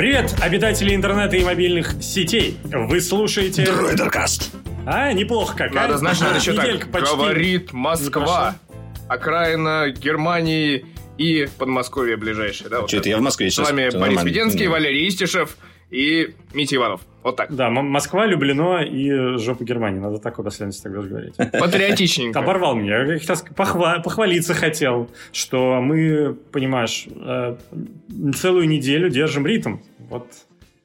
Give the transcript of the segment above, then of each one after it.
Привет, обитатели интернета и мобильных сетей. Вы слушаете... Дроидеркаст. А, неплохо как. Надо, а? знаешь, надо еще так. почти Говорит Москва. Окраина Германии и Подмосковье ближайшее. Да, вот Что это так. я в Москве С сейчас? вами Всё Борис нормально. Веденский, Ну, Валерий Истишев и Митя Иванов. Вот так. Да, Москва, Люблено и жопа Германии. Надо такой последовательности тогда говорить. Патриотичненько. Оборвал меня. Я хотел похва- похвалиться хотел, что мы, понимаешь, э, целую неделю держим ритм. Вот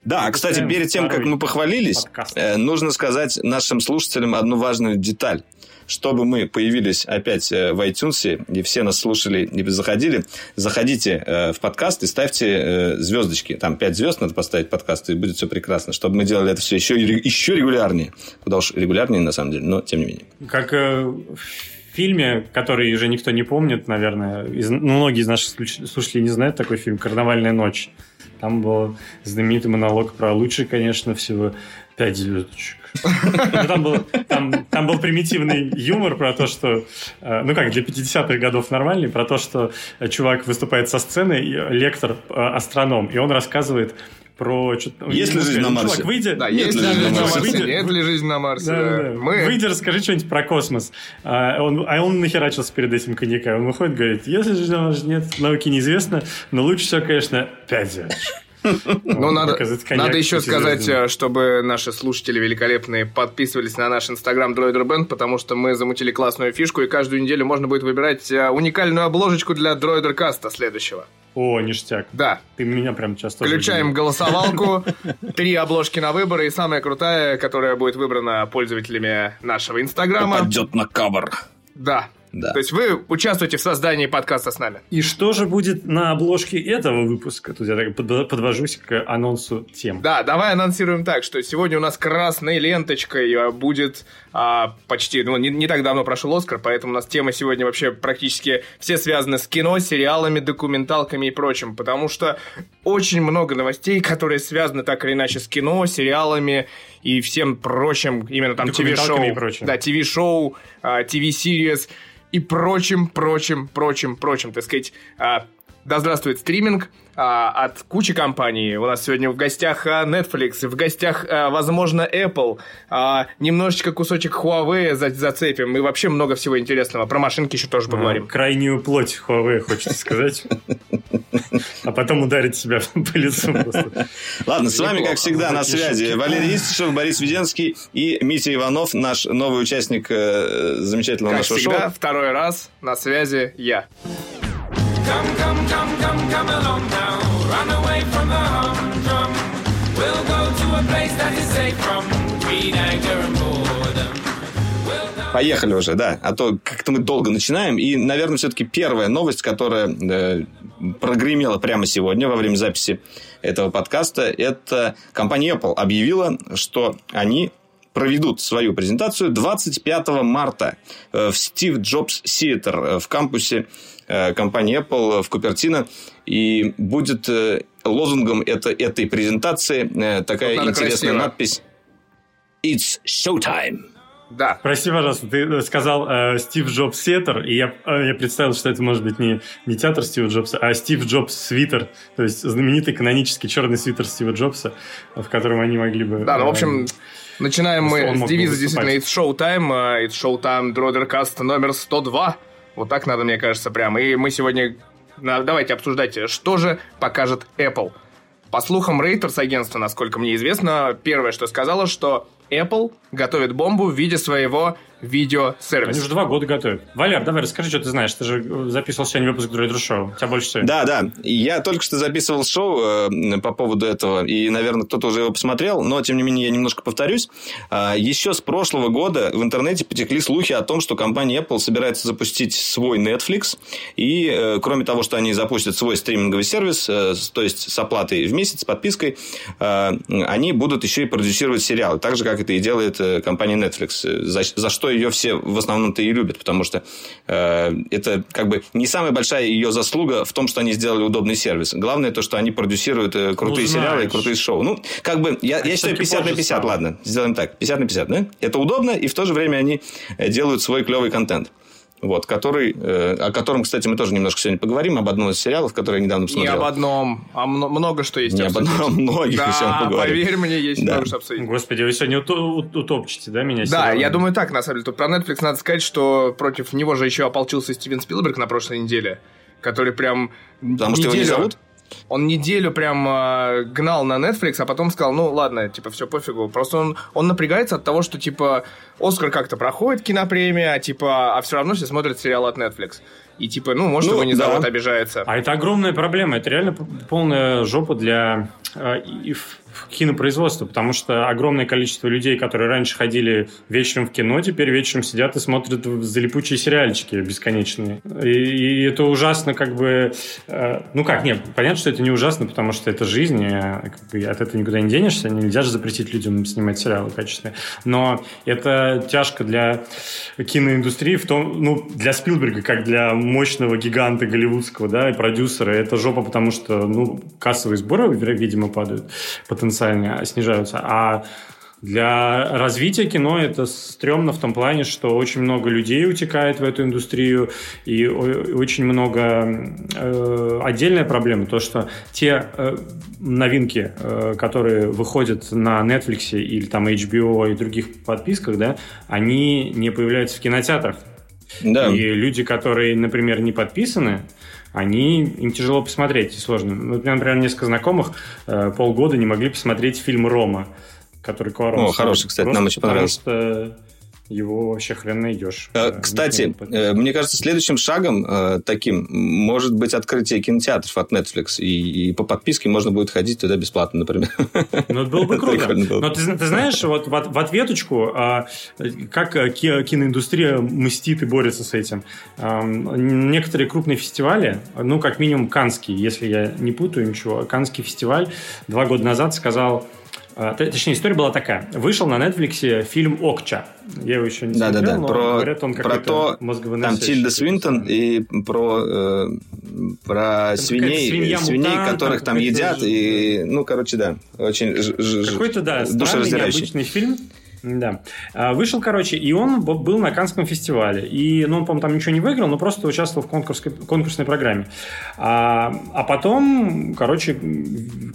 Да, кстати, перед тем, как мы похвалились, подкаст. э, нужно сказать нашим слушателям одну важную деталь. Чтобы мы появились опять э, в iTunes, и все нас слушали и заходили, заходите э, в подкаст и ставьте звездочки. Там 5 звезд надо поставить подкаст, и будет все прекрасно. Чтобы мы делали это все еще, еще регулярнее. Куда уж регулярнее, на самом деле, но тем не менее. Как в фильме, который уже никто не помнит, наверное, из- ну, многие из наших слуш- слушателей не знают такой фильм «Карнавальная ночь». Там был знаменитый монолог про лучший, конечно, всего пять звездочек. Ну, Там был, там, там был примитивный юмор про то, что... э, Ну как, для 50-х годов нормальный, про то, что э, чувак выступает со сцены, и, э, лектор, астроном, и он рассказывает про... что-то- Есть ли Ну, жизнь на чувак, Марсе? выйди, Да, Нет есть ли жизнь на на Марсе? Марсе? Выйди. Нет ли жизни на Марсе? Да, да. да. Мы... Выйди, расскажи что-нибудь про космос. А он, а он нахерачился перед этим коньяка. Он выходит, говорит, если же у нас нет, науки неизвестно, но лучше всего, конечно, пять звездочек. Ну, надо, коньяк надо еще сказать, э, чтобы наши слушатели великолепные подписывались на наш инстаграм Droider Band, потому что мы замутили классную фишку, и каждую неделю можно будет выбирать э, уникальную обложечку для Droider Каста следующего. О, ништяк. Да, Ты меня прям часто... Включаем голосовалку, три обложки на выбор, и самая крутая, которая будет выбрана пользователями нашего инстаграма. Попадет на кавер. Да. Да. То есть вы участвуете в создании подкаста с нами. И что же будет на обложке этого выпуска? Тут я так под- подвожусь к анонсу тем. Да, давай анонсируем так, что сегодня у нас красной ленточкой а, будет а, почти, ну, не, не так давно прошел Оскар, поэтому у нас темы сегодня вообще практически все связаны с кино, сериалами, документалками и прочим, потому что очень много новостей, которые связаны так или иначе с кино, сериалами и всем прочим, именно там ТВ-шоу. Да, ТВ-шоу, а, ТВ-сириес и прочим, прочим, прочим, прочим, так сказать, а, да здравствует стриминг а, от кучи компаний. У нас сегодня в гостях а, Netflix, в гостях, а, возможно, Apple, а, немножечко кусочек Huawei за- зацепим и вообще много всего интересного. Про машинки еще тоже поговорим. А, Крайнюю плоть Huawei, хочется сказать. А потом ударить себя по лицу просто. Ладно, с вами, как всегда, на связи. Валерий Истишев, Борис Веденский и Митя Иванов, наш новый участник э, замечательного Как нашего всегда, шоу. второй раз на связи я. Come, come, come, come, come along now. Run away from the humdrum. We'll go to a place that is safe from greed, anger, and boredom. Поехали уже, да. А то как-то мы долго начинаем. И, наверное, все-таки первая новость, которая э, прогремела прямо сегодня во время записи этого подкаста, это компания Apple объявила, что они проведут свою презентацию 25 марта э, в Steve Jobs Theater э, в кампусе компании Apple в Купертино. И будет э, лозунгом это, этой презентации э, такая Тут интересная красиво. надпись «It's showtime». Да. Прости, пожалуйста, ты сказал э, Стив Джобс Сеттер, и я, э, я представил, что это может быть не, не театр Стива Джобса, а Стив Джобс свитер, то есть знаменитый канонический черный свитер Стива Джобса, в котором они могли бы... Да, ну, в э, общем, начинаем мы с девиза действительно It's Showtime, а, It's Showtime Дродеркаст номер 102. Вот так надо, мне кажется, прям. И мы сегодня... Давайте обсуждать, что же покажет Apple. По слухам Reuters агентства, насколько мне известно, первое, что сказала, что Apple готовит бомбу в виде своего Они видеосервиса. уже два года готовят. Валер, давай расскажи, что ты знаешь. Ты же э, записывал сегодня выпуск Дроидер Шоу. Тебя больше всего. Да, да. Я только что записывал шоу э, по поводу этого, и, наверное, кто-то уже его посмотрел, но, тем не менее, я немножко повторюсь. А, еще с прошлого года в интернете потекли слухи о том, что компания Apple собирается запустить свой Netflix, и, э, кроме того, что они запустят свой стриминговый сервис, э, с- то есть с оплатой в месяц, с подпиской, э, они будут еще и продюсировать сериалы, так же, как это и делает э, компания Netflix, за, за что ее все в основном-то и любят, потому что э, это как бы не самая большая ее заслуга в том, что они сделали удобный сервис. Главное то, что они продюсируют э, крутые Ну, сериалы и крутые шоу. Ну, как бы, я, я считаю всё-таки 50 на позже 50, стало. ладно, сделаем так, 50 на 50, да? Это удобно, и в то же время они э, делают свой клевый контент. Вот, который, э, о котором, кстати, мы тоже немножко сегодня поговорим, об одном из сериалов, который я недавно Не посмотрел. об одном, а мно- много что есть Не об обсудить. одном, а многих Да, вещах поговорим. поверь мне, есть Да. много что обсудить. Господи, вы сегодня ут- ут- утопчете, да, меня? Да, сериалами? я думаю так, на самом деле. Тут про Netflix надо сказать, что против него же еще ополчился Стивен Спилберг на прошлой неделе, который прям Потому что его не неделю- зовут? Он неделю прям э, гнал на Netflix, а потом сказал, ну ладно, типа, все пофигу. Просто он, он напрягается от того, что, типа, Оскар как-то проходит, кинопремия, а, типа, а все равно все смотрят сериал от Netflix. И, типа, ну, может, Ну, его не да. зовут, обижается. А это огромная проблема. Это реально полная жопа для э, и в- кинопроизводства, потому что огромное количество людей, которые раньше ходили вечером в кино, теперь вечером сидят и смотрят залипучие сериальчики бесконечные. И, и это ужасно, как бы... э, ну как, нет, понятно, что это не ужасно, потому что это жизнь, и, э, как бы, от этого никуда не денешься, нельзя же запретить людям снимать сериалы качественные. Но это тяжко для киноиндустрии, в том, ну, для Спилберга, как для мощного гиганта голливудского, да, и продюсера, это жопа, потому что, ну, кассовые сборы, видимо, падают потенциально, а снижаются, а для развития кино это стрёмно в том плане, что очень много людей утекает в эту индустрию, и очень много э, отдельная проблема, то, что те э, новинки, э, которые выходят на Netflix или там HBO и других подписках, да, они не появляются в кинотеатрах. Да. И люди, которые, например, не подписаны, они, им тяжело посмотреть, и сложно. Ну, у меня, например, несколько знакомых э, полгода не могли посмотреть фильм «Рома», который Куарон О, хороший, кстати, Просто нам очень понравился. Потому что его вообще хрен найдешь. Э, Э, Кстати, э, мне кажется, следующим шагом таким может быть открытие кинотеатров от Netflix. И, и по подписке можно будет ходить туда бесплатно, например. Ну, это было бы круто. Но ты, ты знаешь, вот в, от- в ответочку, а, как ки- киноиндустрия мстит и борется с этим. Некоторые крупные фестивали, ну, как минимум Канский, если я не путаю ничего, Канский фестиваль два года назад сказал... а, Точнее, история была такая. Вышел на Netflix фильм «Окча». Я его еще не Да, да, смотрел, да. но Про, говорят, он про то, там. Тильда Свинтон и про, э, про свиней, свиней, мутант, которых там там едят. же- И, ну, короче, да. Очень Какой-то, да, странный, душераздирающий. необычный фильм. Да. А, Вышел, короче, и он был на Канском фестивале. И, ну, он, по-моему, там ничего не выиграл, но просто участвовал в конкурской, конкурсной программе. А, а потом, короче,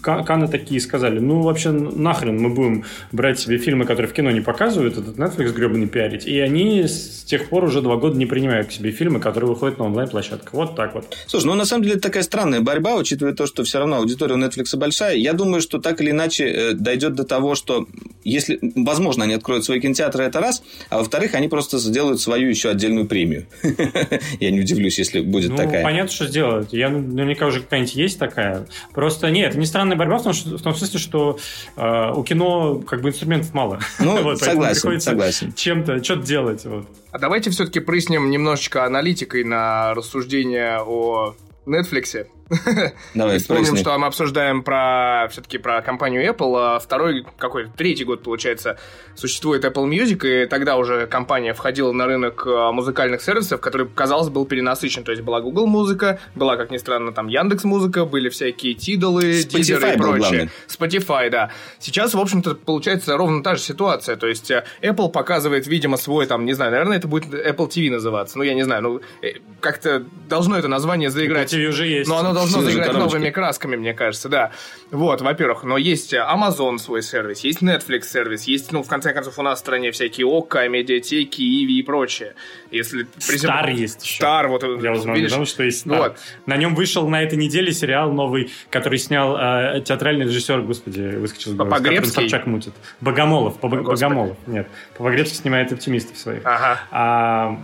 Ка- Канны такие сказали, ну, вообще, нахрен мы будем брать себе фильмы, которые в кино не показывают, этот Netflix гребаный пиарить. И они с тех пор уже два года не принимают к себе фильмы, которые выходят на онлайн-площадках. Вот так вот. Слушай, ну на самом деле это такая странная борьба, учитывая то, что все равно аудитория у Netflix большая. Я думаю, что так или иначе э, дойдет до того, что если, возможно, они откроют свои кинотеатры, это раз, а во-вторых, они просто сделают свою еще отдельную премию. Я не удивлюсь, если будет Ну, такая. понятно, что сделают. Я, ну, наверняка уже какая-нибудь есть такая. Просто нет, это не странная борьба в том, что, в том смысле, что э, у кино как бы инструментов мало. Ну, согласен, приходится согласен. Чем-то, что-то делать. Вот. А давайте все-таки прыснем немножечко аналитикой на рассуждения о Netflix. Давай, Вспомним, прысни. что мы обсуждаем про все-таки про компанию Apple. А второй, какой третий год, получается, существует Apple Music, и тогда уже компания входила на рынок а, музыкальных сервисов, который, казалось, был перенасыщен. То есть была Google музыка, была, как ни странно, там Яндекс музыка, были всякие тидалы, дизеры и был прочее. главный. Spotify, да. Сейчас, в общем-то, получается ровно та же ситуация. То есть э, Apple показывает, видимо, свой, там, не знаю, наверное, это будет Apple TV называться. Ну, я не знаю, ну, э, как-то должно это название заиграть. Apple TV уже есть. Но оно должно заиграть новыми красками, мне кажется, да. Вот, во-первых, но есть Amazon свой сервис, есть Netflix сервис, есть, ну, в конце концов, у нас в стране всякие ОККО, медиатеки, Иви и прочее. Если... призем- Стар есть еще. Стар, вот, Я узнал видишь? недавно, что есть Стар. Вот. На нем вышел на этой неделе сериал новый, который снял э, театральный режиссер, господи, выскочил из головы, с которым Погребский? Собчак мутит. Богомолов. По- Господи. Богомолов. Нет. Погребский снимает оптимистов своих. Ага. А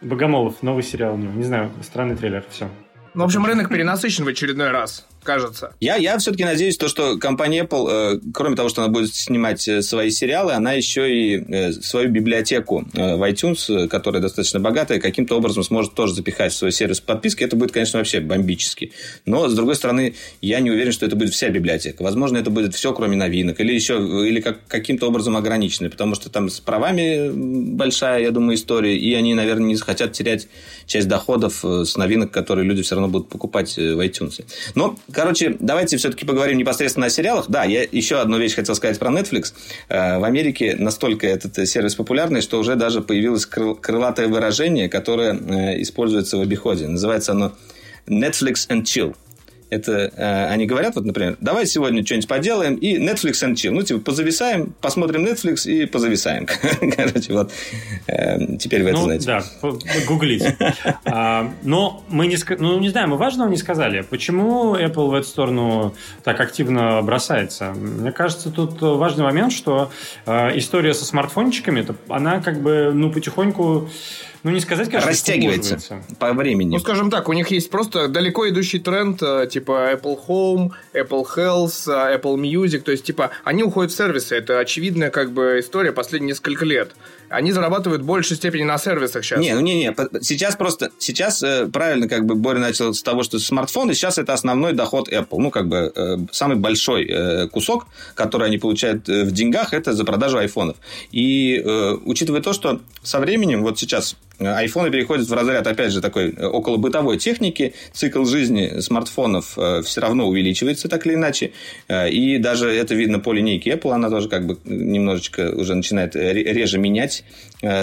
Богомолов, новый сериал у него. Не знаю, странный трейлер, все. Ну, в общем, рынок перенасыщен в очередной раз, кажется. Я, я все-таки надеюсь, то, что компания Apple, э, кроме того, что она будет снимать э, свои сериалы, она еще и э, свою библиотеку э, в iTunes, э, которая достаточно богатая, каким-то образом сможет тоже запихать в свой сервис подписки. Это будет, конечно, вообще бомбически. Но, с другой стороны, я не уверен, что это будет вся библиотека. Возможно, это будет все, кроме новинок. Или еще или как, каким-то образом ограниченный. Потому что там с правами большая, я думаю, история. И они, наверное, не захотят терять часть доходов э, с новинок, которые люди все равно будут покупать в iTunes. Но короче, давайте все-таки поговорим непосредственно о сериалах. Да, я еще одну вещь хотел сказать про Netflix. Э, в Америке настолько этот сервис популярный, что уже даже появилось крылатое выражение, которое э, используется в обиходе. Называется оно Netflix and Chill. Это э, они говорят, вот, например, давай сегодня что-нибудь поделаем и Netflix and chill. Ну, типа, позависаем, посмотрим Netflix и позависаем. Короче, вот э, теперь вы это ну, знаете. Да, гуглите. а, но мы не, ну, не знаю, мы важного не сказали. Почему Apple в эту сторону так активно бросается? Мне кажется, тут важный момент, что э, история со смартфончиками, она как бы, ну, потихоньку ну, не сказать, конечно, растягивается по времени. Ну, скажем так, у них есть просто далеко идущий тренд, э, типа Apple Home, Apple Health, э, Apple Music, то есть, типа, они уходят в сервисы, это очевидная, как бы, история последние несколько лет. Они зарабатывают в большей степени на сервисах сейчас. Не, ну не, не, сейчас просто, сейчас э, правильно, как бы, Боря начал с того, что смартфоны, сейчас это основной доход Apple, ну, как бы, э, самый большой э, кусок, который они получают э, в деньгах, это за продажу айфонов. И э, учитывая то, что со временем, вот сейчас Айфоны переходят в разряд, опять же, такой э, около бытовой техники. Цикл жизни смартфонов э, все равно увеличивается так или иначе. Э, и даже это видно по линейке Apple. Она тоже как бы немножечко уже начинает реже менять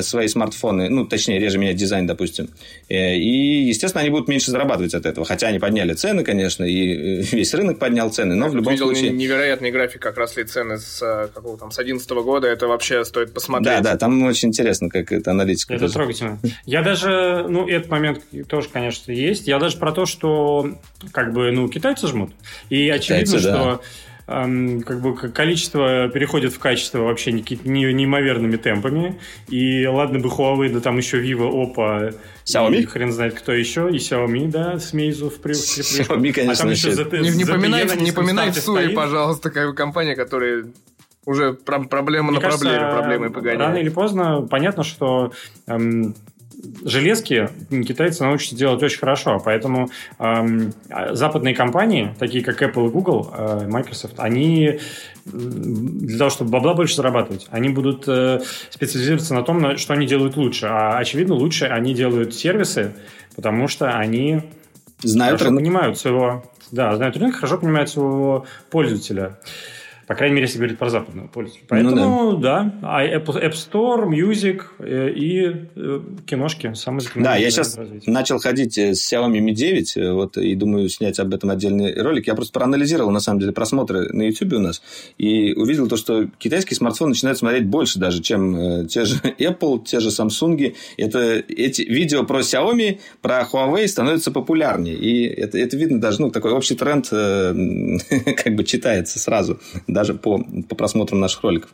свои смартфоны. Ну, точнее, реже менять дизайн, допустим. И, естественно, они будут меньше зарабатывать от этого. Хотя они подняли цены, конечно, и весь рынок поднял цены. Но в любом видел случае... невероятный график, как росли цены с какого там, с 2011 года. Это вообще стоит посмотреть. Да, да, там очень интересно, как это аналитика. Это трогательно. Я даже, ну, этот момент тоже, конечно, есть. Я даже про то, что, как бы, ну, китайцы жмут. И очевидно, китайцы, что да. Как бы количество переходит в качество вообще неимоверными темпами. И ладно бы Huawei, да там еще Vivo, Oppo, Xiaomi? И хрен знает, кто еще. И Xiaomi, да, с Meizu в припрыжку. Xiaomi, конечно, а там еще за, не, не поминайте, не поминайте Суи, пожалуйста, такая компания, которая уже проблема Мне на кажется, проблеме, проблемы погоняет. Рано или поздно понятно, что эм, железки китайцы научатся делать очень хорошо, поэтому эм, западные компании, такие как Apple и Google, э, Microsoft, они для того, чтобы бабла больше зарабатывать, они будут э, специализироваться на том, что они делают лучше. А очевидно, лучше они делают сервисы, потому что они знают хорошо рынок. понимают своего, да, знают рынок, хорошо понимают своего пользователя. По крайней мере, если говорить про западную пользователя. Поэтому, ну, да. да, а App, App Store, Music э, и э, киношки. Самые да, я сейчас начал ходить э, с Xiaomi Mi 9, вот, и думаю снять об этом отдельный ролик. Я просто проанализировал, на самом деле, просмотры на YouTube у нас, и увидел то, что китайские смартфоны начинают смотреть больше даже, чем те же Apple, те же Samsung. Это, эти видео про Xiaomi, про Huawei становятся популярнее. И это, это видно даже, ну, такой общий тренд как бы читается сразу даже по, по просмотрам наших роликов.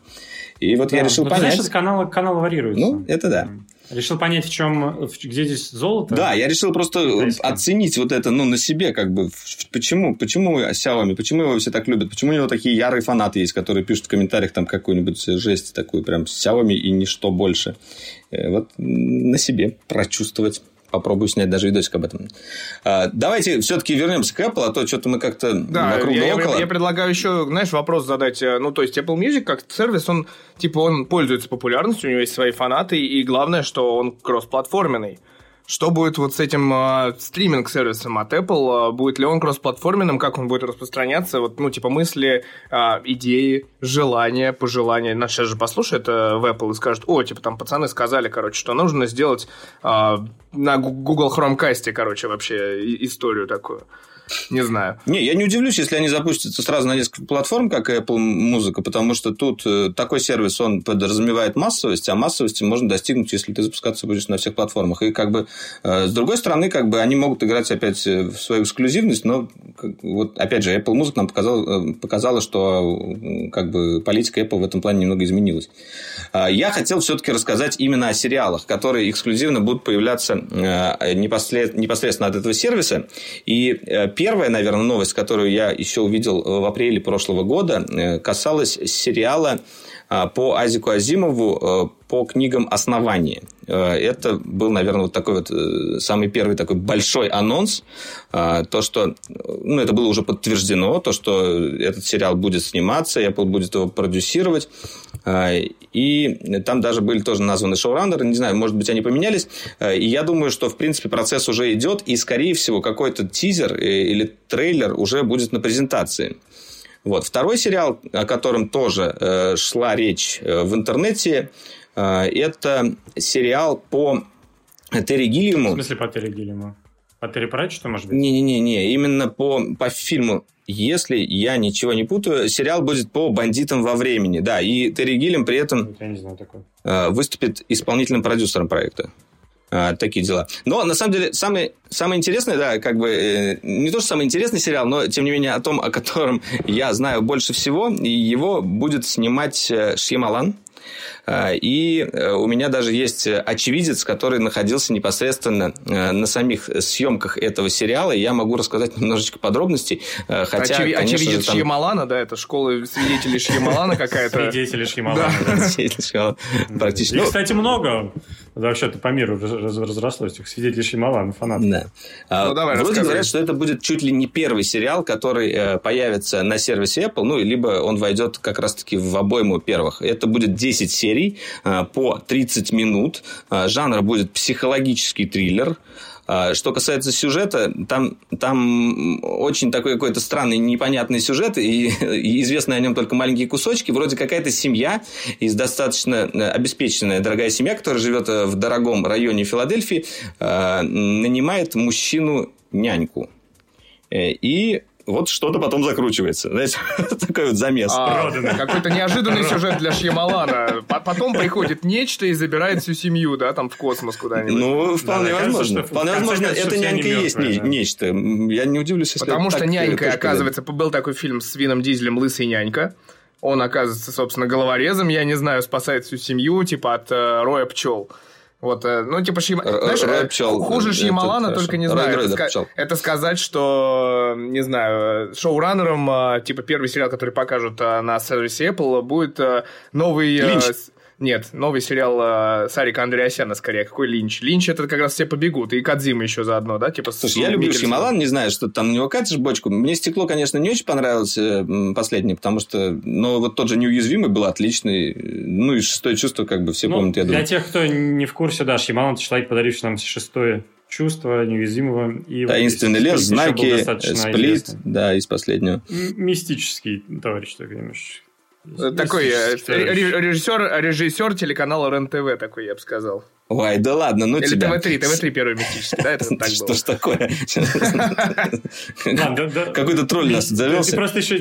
И вот да, я решил понять... Знаешь, от канала к каналу вариируется. Ну, это да. Решил понять, в чем, где здесь золото? Да, я решил просто Китайское. оценить вот это, ну, на себе, как бы, почему, почему Xiaomi, почему его все так любят, почему у него такие ярые фанаты есть, которые пишут в комментариях там какую-нибудь жесть такую, прям Xiaomi и ничто больше. Э, вот на себе прочувствовать попробую снять даже видосик об этом. А, давайте все-таки вернемся к Apple, а то что-то мы как-то да, вокруг я, да около. Я, я предлагаю еще, знаешь, вопрос задать. Э, ну, то есть Apple Music как сервис, он типа он пользуется популярностью, у него есть свои фанаты, и главное, что он кроссплатформенный. Что будет вот с этим э, стриминг-сервисом от Apple? Будет ли он кроссплатформенным? Как он будет распространяться? Вот, ну, типа, мысли, э, идеи, желания, пожелания. Нас сейчас же послушает э, в Apple и скажет, о, типа, там пацаны сказали, короче, что нужно сделать э, на Google Chromecast, короче, вообще историю такую. Не знаю. Не, я не удивлюсь, если они запустятся сразу на несколько платформ, как Apple Музыка, потому что тут э, такой сервис, он подразумевает массовость, а массовости можно достигнуть, если ты запускаться будешь на всех платформах. И как бы э, с другой стороны, как бы они могут играть опять э, в свою эксклюзивность, но вот опять же, Apple Музыка нам показала, показала, что как бы политика Apple в этом плане немного изменилась. А, я хотел все-таки рассказать именно о сериалах, которые эксклюзивно будут появляться непосредственно от этого сервиса. И первая, наверное, новость, которую я еще увидел в апреле прошлого года, э, касалась сериала по Азику Азимову э, по книгам «Основание». Э, это был, наверное, вот такой вот э, самый первый такой большой анонс. То, что, ну, это было уже подтверждено, то, что этот сериал будет сниматься, Apple будет его продюсировать. И там даже были тоже названы шоураннеры, не знаю, может быть, они поменялись. И я думаю, что, в принципе, процесс уже идет, и, скорее всего, какой-то тизер или трейлер уже будет на презентации. Вот. Второй сериал, о котором тоже э, шла речь э, в интернете, э, это сериал по Терри Гиллиаму. В смысле по Терри Гиллиаму? По Терри Пратчету, может быть? Не-не-не, именно по, по фильму если я ничего не путаю, сериал будет по бандитам во времени. Да, и Терри Гиллем при этом. Э, выступит исполнительным продюсером проекта. А, такие дела. Но, на самом деле, самое, самое интересное, да, как бы, э, не то, что самый интересный сериал, но, тем не менее, о том, о котором я знаю больше всего, и его будет снимать э, Шьямалан. А, и э, у меня даже есть очевидец, который находился непосредственно э, на самих съемках этого сериала. И я могу рассказать немножечко подробностей. Э, хотя, Очеви- конечно очевидец же, там... Шьямалана, да? Это школа свидетелей Шьямалана какая-то. Свидетели Шьямалана. Практически. Их, ну, кстати, много. Вообще-то по миру разрослось этих свидетелей Шьямалана, фанатов. Да. А, ну, давай, Вроде говорят, что это будет чуть ли не первый сериал, который появится на сервисе Apple, ну, либо он войдет как раз-таки в обойму первых. Это будет 10 серий а, по 30 минут. А, жанр будет психологический триллер. Что касается сюжета, там, там очень такой какой-то странный, непонятный сюжет, и, и известны о нем только маленькие кусочки. Вроде какая-то семья из достаточно э, обеспеченная, дорогая семья, которая живет э, в дорогом районе Филадельфии, нанимает мужчину-няньку. Э, и вот что-то потом закручивается. Знаете, такой вот замес. А, какой-то неожиданный сюжет для Шьямалана. Потом приходит нечто и забирает всю семью, да, там в космос куда-нибудь. Ну, вполне да, возможно. Кажется, вполне возможно, это нянька и есть да. нечто. Я не удивлюсь, если Потому что нянька, оказывается, был такой фильм с Вином Дизелем «Лысый нянька». Он оказывается, собственно, головорезом, я не знаю, спасает всю семью, типа, от э, роя пчел. Вот, э, ну, типа, Шьям... Знаешь, э, пчел, хуже Шьямалана, только не знаю. это, ска... это сказать, что, не знаю, шоураннером, э, типа, первый сериал, который покажут на сервисе Apple, будет новый... Линч. Нет, новый сериал э, Сарика Андреасяна скорее. Какой Линч? Линч это как раз все побегут. И Кадзима еще заодно, да? Типа Слушай, я люблю Шималан, не знаю, что там на него катишь бочку. Мне стекло, конечно, не очень понравилось э, последнее, потому что, но вот тот же неуязвимый был отличный. Ну и шестое чувство, как бы все ну, помнят, я думаю. Для тех, кто не в курсе, да, Шималан это человек, подаривший нам шестое чувство неуязвимого. И Таинственный лес, знаки, сплит, да, из последнего. Мистический товарищ, так имеешь. Такой э, режиссер, режиссер телеканала РЕН-ТВ такой, я бы сказал. Ой, да ладно, ну Или тебя. ТВ-3, ТВ-3 первый мистический, да, это так было. Что ж такое? Какой-то тролль нас завелся. Ты просто еще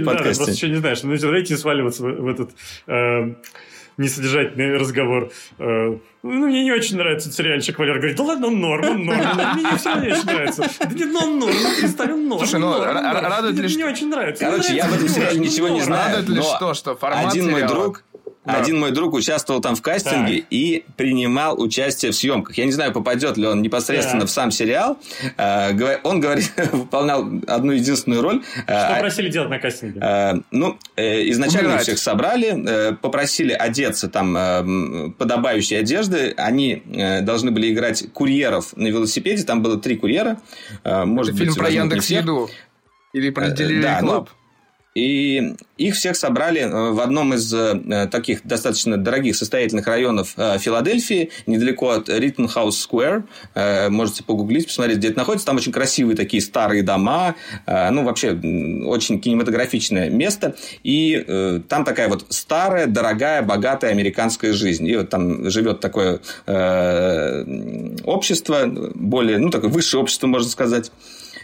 не знаешь, ну давайте сваливаться в этот э, несодержательный разговор. Э, ну, мне не очень нравится этот сериальчик. Валер говорит, да ладно, он норм, он норм. Мне все не очень нравится. Да нет, ну он норм, он норм. Слушай, ну, радует ли... Мне очень нравится. Короче, я в этом сериале ничего не знаю. Радует ли что, что формат Один мой друг да. Один мой друг участвовал там в кастинге так. и принимал участие в съемках. Я не знаю, попадет ли он непосредственно да. в сам сериал. Э, он, говорит, выполнял одну единственную роль. Что э, просили делать на кастинге? Э, ну, изначально Умирать. всех собрали, попросили одеться там подобающей одежды. Они должны были играть курьеров на велосипеде. Там было три курьера. Может Это быть, фильм про Яндекс Еду. Или про Delivery да, Club. Ну, и их всех собрали э, в одном из э, таких достаточно дорогих состоятельных районов э, Филадельфии, недалеко от Риттенхаус Сквер. Можете погуглить, посмотреть, где это находится. Там очень красивые такие старые дома. Ну, вообще, очень кинематографичное место. И там такая вот старая, дорогая, богатая американская жизнь. И вот там живет такое общество, более, ну, такое высшее общество, можно сказать.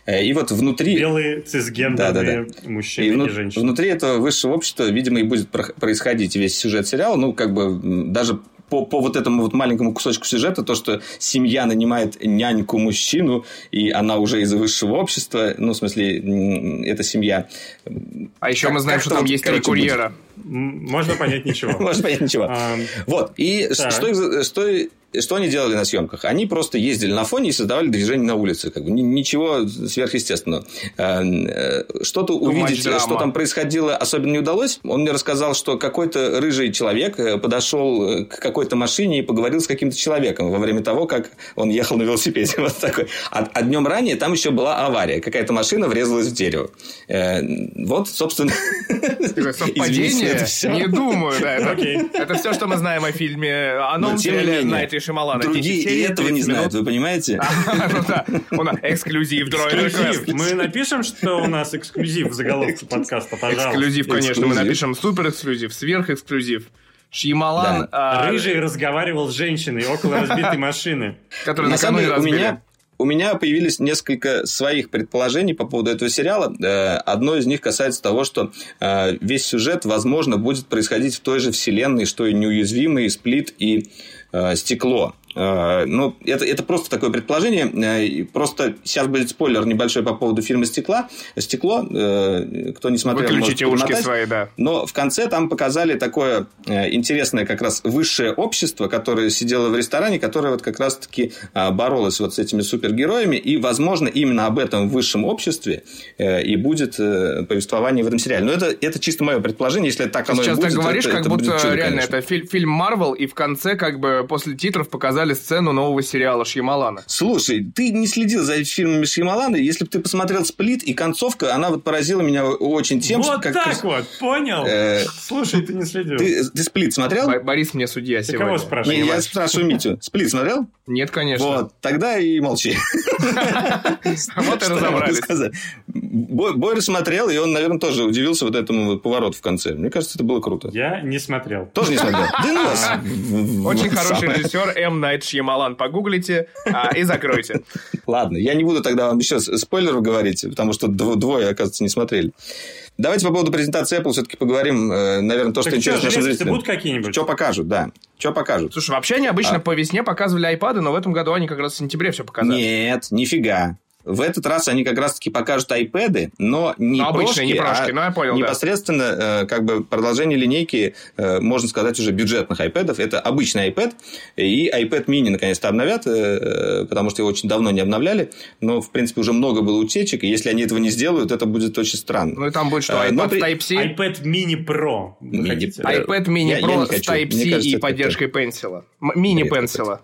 Э, и вот внутри... Белые цисгендерные да, да, да. мужчины и, вну... и женщины. Внутри этого высшего общества, видимо, и будет происходить весь сюжет сериала. Ну, как бы даже по, по вот этому вот маленькому кусочку сюжета, то, что семья нанимает няньку-мужчину, и она уже из высшего общества, ну, в смысле, эта семья... А еще как, мы знаем, что там вот, есть три курьера. Будет. Можно понять ничего. Можно понять ничего. А, Вот. И что, что, что они делали на съемках? Они просто ездили на фоне и создавали движение на улице. Как бы, ни- ничего сверхъестественного. Э, э, Что-то увидеть, drama. что там происходило, особенно не удалось. Он мне рассказал, что какой-то рыжий человек э, подошел э, к какой-то машине и поговорил с каким-то человеком во время того, как он ехал на велосипеде. Вот такой. А, а днем ранее там еще была авария. Какая-то машина врезалась в дерево. Э, Вот, собственно... Совпадение? Это всё. Не думаю, да. Это, Окей. это все, что мы знаем о фильме, о новом менее, Найта Шималана. Другие и этого не знают, вы понимаете? Ну да, у нас эксклюзив. Мы напишем, что у нас эксклюзив в заголовке подкаста, пожалуйста. Эксклюзив, конечно, мы напишем супер эксклюзив, сверх эксклюзив. Шьямалан, Да. а, Рыжий разговаривал с женщиной около разбитой машины. самом накануне деле, у разбили. У меня появились несколько своих предположений по поводу этого сериала. Э, Одно из них касается того, что э, весь сюжет, возможно, будет происходить в той же вселенной, что и неуязвимый, сплит и э, стекло. Э, Ну, это, это просто такое предположение. Э, и Просто сейчас будет спойлер небольшой по поводу фильма «Стекла». «Стекло», э, кто не смотрел, Выключите ушки свои, да. Но в конце там показали такое интересное как раз высшее общество, которое сидело в ресторане, которое вот как раз-таки боролось вот с этими супергероями. И, возможно, именно об этом высшем обществе и будет повествование в этом сериале. Но это, это чисто мое предположение. Если так Ты оно и сейчас будет, так говоришь, это- как это будто реально конечно. это филь- фильм Марвел, и в конце, как бы после титров показали сцену нового сериала Шьямалана. Слушай, ты не следил за фильмами Шьямалана. Если бы ты посмотрел «Сплит» и концовка, она вот поразила меня очень тем, вот что... как- так вот, понял? Э, Слушай, ты не следил. Ты, ты «Сплит» смотрел? Бо- Борис мне судья Ты сегодня. кого спрашиваешь? Не, я спрашиваю Митю. «Сплит» смотрел? Нет, конечно. Вот, тогда и молчи. Вот и разобрались. Бойер смотрел, и он, наверное, тоже удивился вот этому вот повороту в конце. Мне кажется, это было круто. Я не смотрел. Тоже не смотрел? Да ну вас. Очень хороший режиссер М. Найт Шьямалан. Погуглите а, и закройте. Ладно, я не буду тогда вам еще спойлеров говорить, потому что дво- двое, оказывается, не смотрели. Давайте по поводу презентации Apple все-таки поговорим. э, Наверное, то, что Так что, интересно нашим зрителям. будут какие-нибудь? Что покажут, да. Что покажут? Слушай, вообще они обычно А. по весне показывали айпады, но в этом году они как раз в сентябре все показали. Нет, нифига. В этот раз они как раз-таки покажут iPad, но не Ну, обычные, прошки, не прошки, а ну, я понял, да. непосредственно э, как бы продолжение линейки, э, можно сказать, уже бюджетных iPad. Это обычный iPad, и iPad mini наконец-то обновят, э, потому что его очень давно не обновляли, но, в принципе, уже много было утечек, и если они этого не сделают, это будет очень странно. Ну и там будет что, А, но iPad при- Type-C, iPad mini Pro. Mini? Pro. iPad Mini Я- я Pro с Type-C и это поддержкой пенсила. М- Мини-пенсила.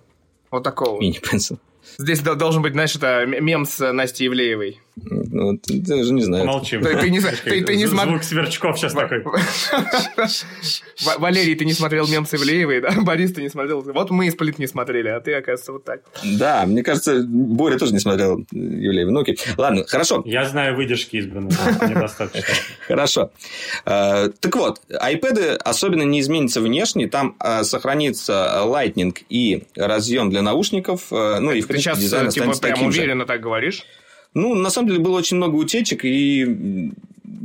Вот такого. Мини-пенсил. Здесь до- должен быть, знаешь, это мем с Настей Ивлеевой. Ну, даже не знаю. Молчим. Ты- ты не ты- ты не Звук смотр- сверчков сейчас такой. Ва- Валерий, ты не смотрел мем с Ивлеевой, да? Борис, ты не смотрел. Вот мы и сплит не смотрели, а ты, оказывается, вот так. Да, мне кажется, Боря тоже не смотрел Юлия. Ну, окей. Ладно, хорошо. Я знаю выдержки избранные. Недостаточно. Хорошо. Э, Так вот, iPad особенно не изменится внешне. Там э, сохранится Lightning и разъем для наушников. э, Ну, и, в Ты принципе, сейчас, дизайн типа, останется прям таким же. уверенно так говоришь? Ну, на самом деле, было очень много утечек, и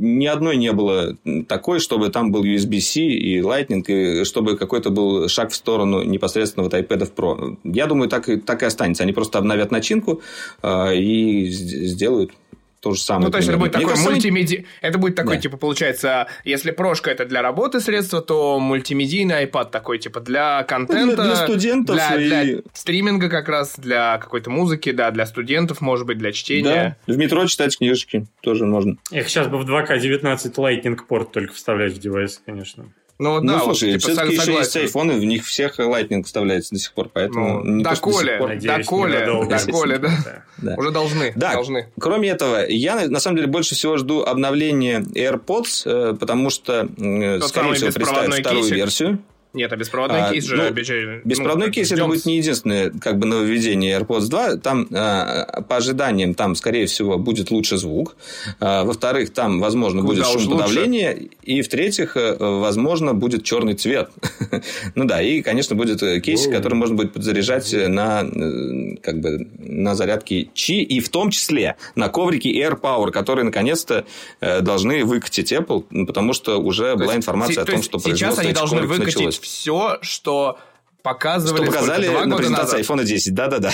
ни одной не было такой, чтобы там был USB-C и Lightning, и чтобы какой-то был шаг в сторону непосредственно вот iPad Pro. Я думаю, так и, так и останется. Они просто обновят начинку э, и сделают то же самое. Ну, то есть, это будет Мне такой мультимеди... Это будет такой, Да. типа, получается, если прошка это для работы средства, то мультимедийный iPad такой, типа, для контента. для студентов Для, и- для стриминга как раз, для какой-то музыки, да, для студентов, может быть, для Да, чтения. в метро читать книжечки тоже можно. Их сейчас бы в 2К19 Lightning порт только вставлять в девайс, конечно. Ну, вот, ну, да, вот, слушай, типа, все-таки еще есть айфоны, в них всех Lightning вставляется до сих пор, поэтому... Ну, доколе. пор. Надеюсь, Доколе, доколе, да. Да. Да. Уже должны, Да, должны. кроме этого, я на- самом деле больше всего жду обновления AirPods, э, потому что, Тот скорее всего, представят вторую кейсик. версию. Нет, а беспроводной А, кейс же ну, обещали. Беспроводной ну, кейс это ждем. будет не единственное как бы нововведение AirPods 2. Там, э, по ожиданиям, там, скорее всего, будет лучше звук. Э, Во-вторых, там, возможно, Куда будет шумоподавление. И, в-третьих, э, возможно, будет черный цвет. ну да, и, конечно, будет э, кейс, Оу. который можно будет подзаряжать на, э, как бы, на зарядке Qi, и в том числе на коврике Air Power, которые, наконец-то, должны выкатить Apple, ну, потому что уже То была информация о то том, что сейчас они должны выкатить началось. Все, что показывали Что сколько, показали два на презентации назад. iPhone 10. Да-да-да.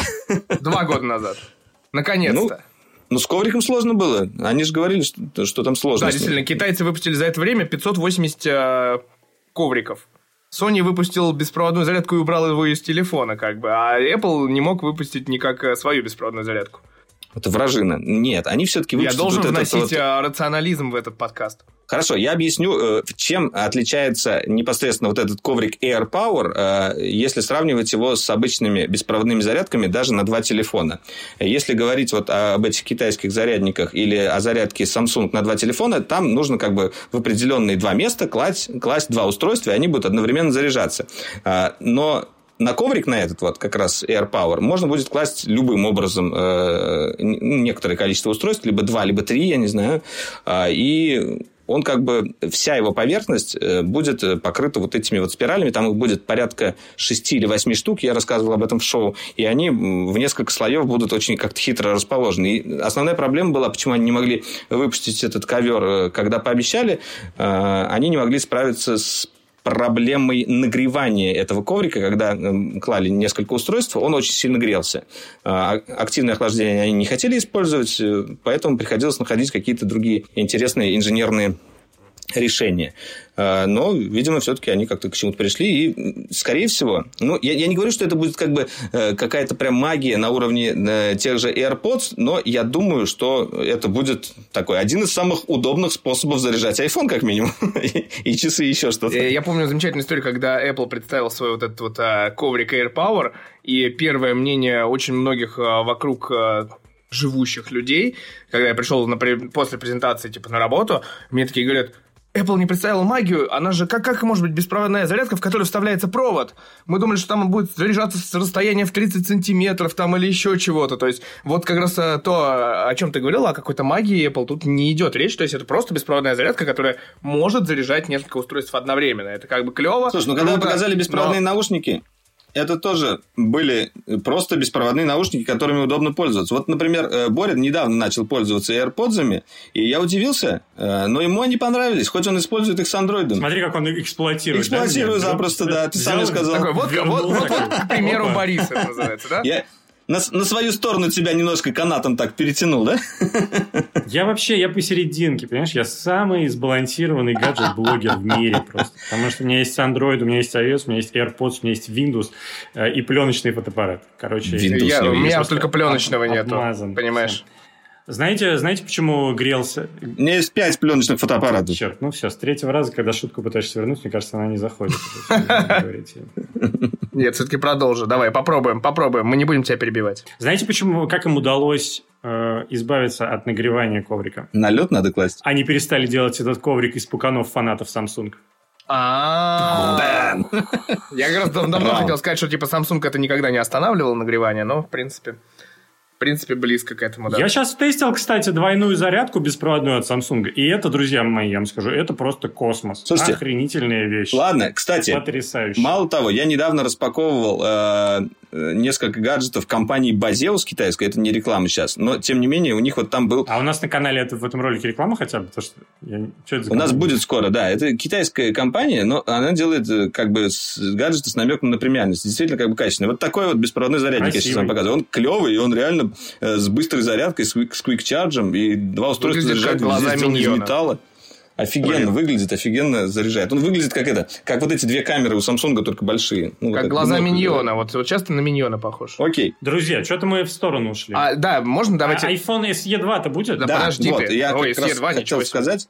Два года назад. Наконец-то. Ну, с ковриком сложно было. Они же говорили, что, что там сложно. Да, действительно, китайцы выпустили за это время 580 э, ковриков. Sony выпустил беспроводную зарядку и убрал его из телефона, как бы, а Apple не мог выпустить никак э, свою беспроводную зарядку. Это вражина. Нет, они все-таки Я должен вот вносить вот- э, рационализм в этот подкаст. Хорошо, я объясню, э, чем отличается непосредственно вот этот коврик Air Power, э, если сравнивать его с обычными беспроводными зарядками даже на два телефона. Если говорить вот об этих китайских зарядниках или о зарядке Samsung на два телефона, там нужно как бы в определенные два места класть, класть два устройства, и они будут одновременно заряжаться. Но на коврик на этот вот как раз Air Power можно будет класть любым образом э, н- некоторое количество устройств, либо два, либо три, я не знаю, А, и он как бы, вся его поверхность э, будет э, покрыта вот этими вот спиралями, там их будет порядка 6 или 8 штук, я рассказывал об этом в шоу, и они в несколько слоев будут очень как-то хитро расположены. И основная проблема была, почему они не могли выпустить этот ковер, э, когда пообещали, э, они не могли справиться с проблемой нагревания этого коврика, когда м, клали несколько устройств, он очень сильно грелся. А, Активное охлаждение они не хотели использовать, э, поэтому приходилось находить какие-то другие интересные инженерные решения. А, Но, видимо, все-таки они как-то к чему-то пришли. И, скорее всего, ну, я, я не говорю, что это будет как бы э, какая-то прям магия на уровне э, тех же AirPods, но я думаю, что это будет такой один из самых удобных способов заряжать iPhone, как минимум. И, часы, еще что-то. Э, Я помню замечательную историю, когда Apple представил свой вот этот вот а, коврик Air Power, и первое мнение очень многих а, вокруг живущих людей, когда я пришел на после презентации типа на работу, мне такие говорят, Apple не представила магию, она же, как, как может быть беспроводная зарядка, в которую вставляется провод? Мы думали, что там будет заряжаться с расстояния в 30 сантиметров там или еще чего-то. То есть, вот как раз а, то, о чем ты говорил, о какой-то магии Apple тут не идет речь. То есть, это просто беспроводная зарядка, которая может заряжать несколько устройств одновременно. Это как бы клево. Слушай, ну когда круто, показали беспроводные но- наушники, это тоже были просто беспроводные наушники, которыми удобно пользоваться. Вот, например, э, Боря недавно начал пользоваться AirPods, и я удивился, э, но ему они понравились, хоть он использует их с андроидом. Смотри, как он эксплуатирует. да, Эксплуатирую меня? запросто, да, ты сам сказал. Такой, вот, вот, вот, вот, к примеру, Опа. Борис это называется, да? На, на свою сторону тебя немножко канатом так перетянул, да? Я вообще, я посерединке, понимаешь? Я самый сбалансированный гаджет-блогер в мире просто. Потому что у меня есть Android, у меня есть iOS, у меня есть AirPods, у меня есть Windows э, и пленочный фотоаппарат. Короче, Windows Я- у меня только пленочного об- нету, обмазан понимаешь? Знаете, знаете, почему грелся? У меня есть пять пленочных фотоаппаратов. Черт, ну все, с третьего раза, когда шутку пытаешься вернуть, мне кажется, она не заходит. Нет, все-таки продолжи. Давай, попробуем, попробуем. Мы не будем тебя перебивать. Знаете, почему, как им удалось э, избавиться от нагревания коврика? На лед надо класть. Они перестали делать этот коврик из пуканов фанатов Samsung. А, Я как раз дав- давно хотел сказать, что типа Samsung это никогда не останавливал нагревание, но в принципе, в принципе близко к этому, да. Я сейчас тестил, кстати, двойную зарядку беспроводную от Samsung. И это, друзья мои, я вам скажу, это просто космос. Слушайте, Охренительная вещь. Ладно, кстати, Потрясающе. Мало того, я недавно распаковывал э, несколько гаджетов компании Базеус китайской. Это не реклама сейчас. Но, тем не менее, у них вот там был... А у нас на канале это в этом ролике реклама хотя бы? Потому что я... Что это за У нас будет скоро, да. Это китайская компания, но она делает э, как бы гаджеты с намеком на премиальность. Действительно, как бы качественный. Вот такой вот беспроводной зарядник я сейчас Красивый. вам показываю. Он клевый, и он реально э, с быстрой зарядкой, с с квик-чарджем, и два устройства заряжают. из миньона. металла. Офигенно Блин. выглядит, офигенно заряжает. Он выглядит как это, как вот эти две камеры у Samsung, только большие. Ну, вот Как это глаза Миньона. Вот, вот часто на Миньона похож. Окей. Друзья, что-то мы в сторону ушли. А, да, можно А давайте... iPhone SE 2-то будет? Да, Да, подожди вот, ты. я Ой, как раз SE2, хотел сказать,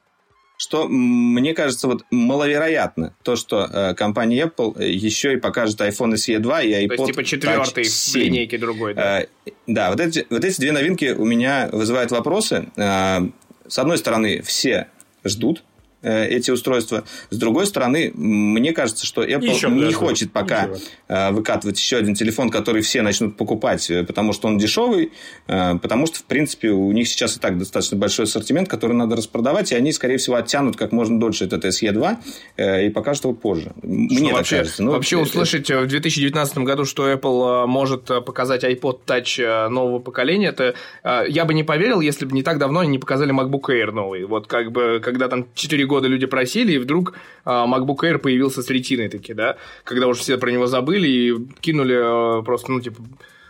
что мне кажется вот маловероятно то, что э, компания Apple э, еще и покажет iPhone SE 2 и iPod То есть, типа, четвертый в 7. линейке другой, да? Э, да, вот эти, вот эти две новинки у меня вызывают вопросы. Э, С одной стороны, все ждут эти устройства. С другой стороны, мне кажется, что Apple Еще не хочет пока Ничего. э, выкатывать еще один телефон, который все начнут покупать, э, потому что он дешевый, э, потому что, в принципе, у них сейчас и так достаточно большой ассортимент, который надо распродавать, и они, скорее всего, оттянут как можно дольше этот SE 2 э, и покажут его позже. Мне Что вообще, кажется. Ну, вообще это- услышать э, в 2019 году, что Apple э, может э, показать iPod Touch э, нового поколения, это э, я бы не поверил, если бы не так давно они не показали MacBook Air новый. Вот как бы, когда там 4 года люди просили, и вдруг э, MacBook Air появился с ретиной таки, да, когда уже все про него забыли и кинули э, просто, ну, типа,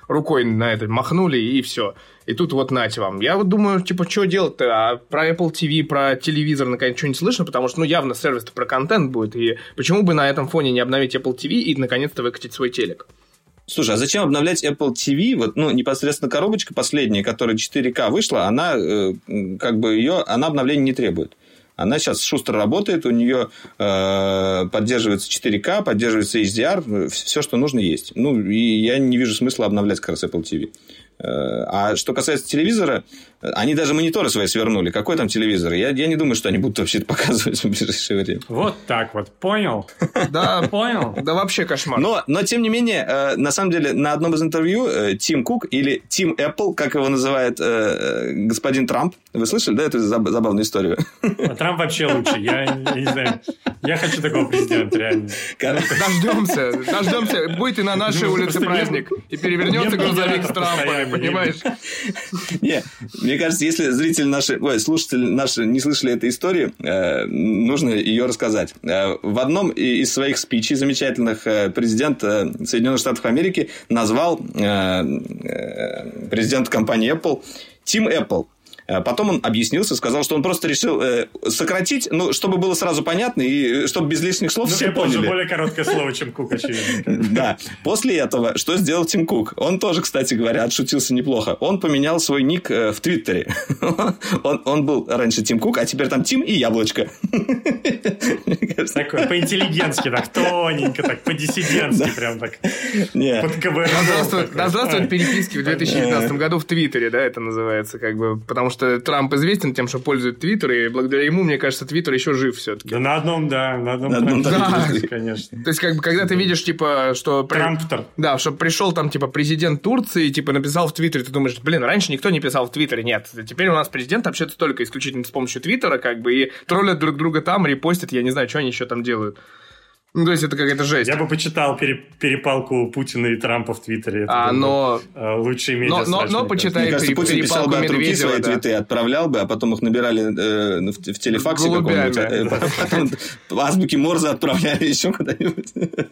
рукой на это махнули, и все. И тут вот нате вам. Я вот думаю, типа, что делать-то? А про Apple TV, про телевизор, наконец, что-нибудь слышно? Потому что, ну, явно сервис про контент будет. И почему бы на этом фоне не обновить Apple TV и, наконец-то, выкатить свой телек? Слушай, а зачем обновлять Apple TV? Вот, ну, непосредственно коробочка последняя, которая 4К вышла, она, э, как бы, ее, она обновления не требует. Она сейчас шустро работает, у нее э, поддерживается 4К, поддерживается HDR, все, что нужно, есть. Ну, и я не вижу смысла обновлять как раз Apple TV. Э, а что касается телевизора, они даже мониторы свои свернули. Какой там телевизор? Я, я не думаю, что они будут вообще это показывать в ближайшее время. Вот так вот, понял? Да, Понял? да вообще кошмар. Но, но, тем не менее, э, на самом деле, на одном из интервью э, Тим Кук или Тим Apple, как его называет э, господин Трамп, вы слышали, да, эту заб- забавную историю? А Трамп вообще лучше. Я, я не знаю. Я хочу такого президента, реально. Дождемся, дождемся. Будет и на нашей Ну, улице праздник. И перевернется нет грузовик с постоянно, понимаешь? Не, мне кажется, если зрители наши, ой, слушатели наши не слышали этой истории, э, нужно ее рассказать. Э, в одном из своих спичей замечательных э, президент Соединенных Штатов Америки назвал президента компании Apple Тим Apple. Э, Потом он объяснился, сказал, что он просто решил э, сократить, ну, чтобы было сразу понятно и э, чтобы без лишних слов Ну, все поняли. более короткое слово, чем Кук, очевидно. Да. После этого, что сделал Тим Кук? Он тоже, кстати говоря, отшутился неплохо. Он поменял свой ник в Твиттере. Он, он был раньше Тим Кук, а теперь там Тим и Яблочко. Мне кажется, Так по-интеллигентски, так тоненько, так по-диссидентски, прям так не. под да здравствуют переписки в 2019 году в Твиттере, да, это называется, как бы, потому что Трамп известен тем, что пользует Твиттер, и благодаря ему, мне кажется, Твиттер еще жив все-таки. Да на одном, да, на одном На одном Твиттере. конечно. То есть, как бы, когда ты видишь, типа, что... Трамптор. Да, что пришел там, типа, президент Турции, типа, написал в Твиттере, ты думаешь, блин, раньше никто не писал в Твиттере, нет. Теперь у нас президент общается только исключительно с помощью Твиттера, как бы, и троллят друг друга там, репостят, я не знаю, что они еще там делают. Ну, то есть, это какая-то жесть. Я бы почитал пере- перепалку Путина и Трампа в Твиттере. Это А, но... э, лучший но- медиа но- но почитай. Мне кажется, Путин писал бы от руки Медведева, свои да. твиты, отправлял бы, а потом их набирали э, в, в телефаксе Голубями. каком-нибудь. а, э, Потом в азбуке Морзе отправляли еще куда-нибудь.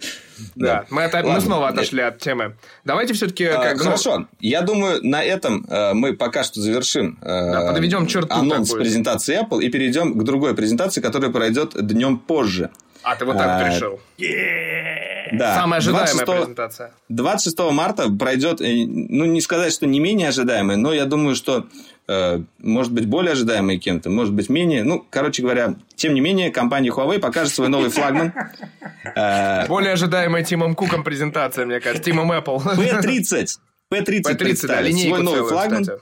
Да, мы, снова отошли от темы. Давайте все-таки... А, как, ну, Хорошо. Я думаю, на этом э, мы пока что завершим э, Да, подведем черту анонс презентации Apple и перейдем к другой презентации, которая пройдет днем позже. А, ты вот так вот А, решил. Да. Самая ожидаемая 26 презентация. 26 марта пройдет, э, ну, не сказать, что не менее ожидаемый, но я думаю, что э, может быть более ожидаемый кем-то, может быть менее. Ну, короче говоря, тем не менее, компания Huawei покажет свой новый флагман Более ожидаемая Тимом Куком презентация, мне кажется, Тимом Apple. P30. P30 P30, да, свой новый целую, флагман. кстати.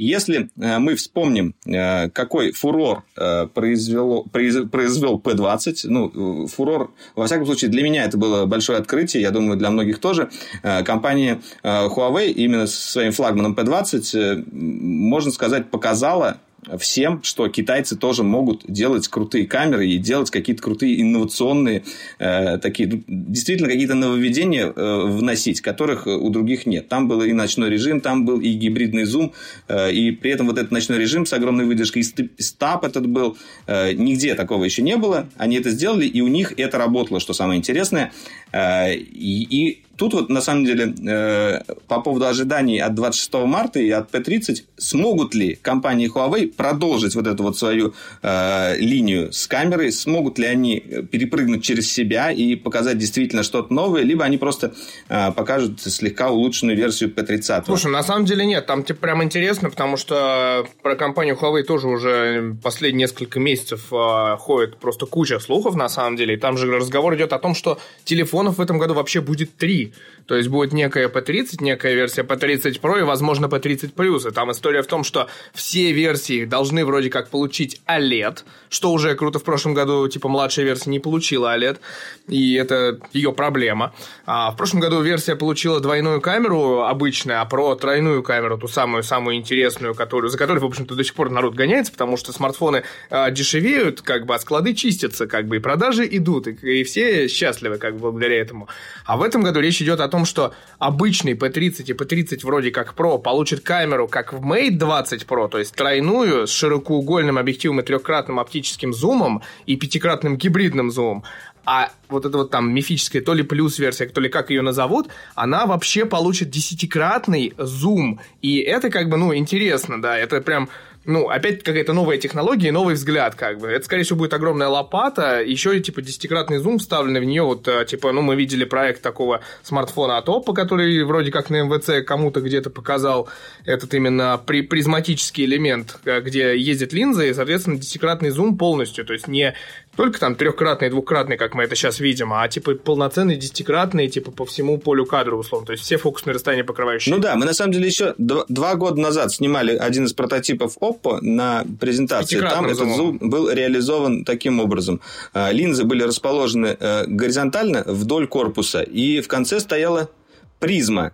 Если э, мы вспомним, э, какой фурор э, произвело, произ- произвел P20, ну, э, фурор, во всяком случае, для меня это было большое открытие, я думаю, для многих тоже, компания Huawei именно со своим флагманом P20, э, можно сказать, показала всем, что китайцы тоже могут делать крутые камеры и делать какие-то крутые инновационные э, такие ну, действительно какие-то нововведения э, вносить, которых у других нет. Там был и ночной режим, там был и гибридный зум, э, и при этом вот этот ночной режим с огромной выдержкой, и ст- стаб этот был, э, нигде такого еще не было. Они это сделали, и у них это работало, что самое интересное. Э, и, и тут вот на самом деле э, по поводу ожиданий от 26 марта и от P30, смогут ли компании Huawei продолжить вот эту вот свою э, линию с камерой, смогут ли они перепрыгнуть через себя и показать действительно что-то новое, либо они просто покажут слегка улучшенную версию P30. Слушай, на самом деле нет, там типа прям интересно, потому что про компанию Huawei тоже уже последние несколько месяцев ходит просто куча слухов на самом деле, и там же разговор идет о том, что телефонов в этом году вообще будет три. То есть будет некая P30, некая версия P30 Pro и, возможно, P30 Plus. И там история в том, что все версии должны вроде как получить OLED, что уже круто в прошлом году, типа, младшая версия не получила OLED, и это ее проблема. А в прошлом году версия получила двойную камеру обычную, а Pro тройную камеру, ту самую-самую интересную, которую, за которой, в общем-то, до сих пор народ гоняется, потому что смартфоны а, дешевеют, как бы, а склады чистятся, как бы, и продажи идут, и, и все счастливы, как бы, благодаря этому. А в этом году речь идет о том, что обычный P30 и P30 вроде как Pro получит камеру как в Mate 20 Pro, то есть тройную с широкоугольным объективом и трехкратным оптическим зумом и пятикратным гибридным зумом. А вот эта вот там мифическая то ли плюс версия, то ли как ее назовут, она вообще получит десятикратный зум. И это как бы, ну, интересно, да, это прям ну, опять какая-то новая технология новый взгляд, как бы. Это, скорее всего, будет огромная лопата, еще типа, десятикратный зум вставленный в нее, вот, э, типа, ну, мы видели проект такого смартфона от Oppo, который вроде как на МВЦ кому-то где-то показал этот именно при призматический элемент, э, где ездят линзы, и, соответственно, десятикратный зум полностью, то есть не только там трехкратный, двухкратный, как мы это сейчас видим, а типа полноценный десятикратный, типа по всему полю кадра, условно. То есть все фокусные расстояния покрывающие. Ну да, мы на самом деле еще два, два года назад снимали один из прототипов Oppo на презентации. Там этот зум был реализован таким образом. А, линзы были расположены э, горизонтально вдоль корпуса, и в конце стояла призма,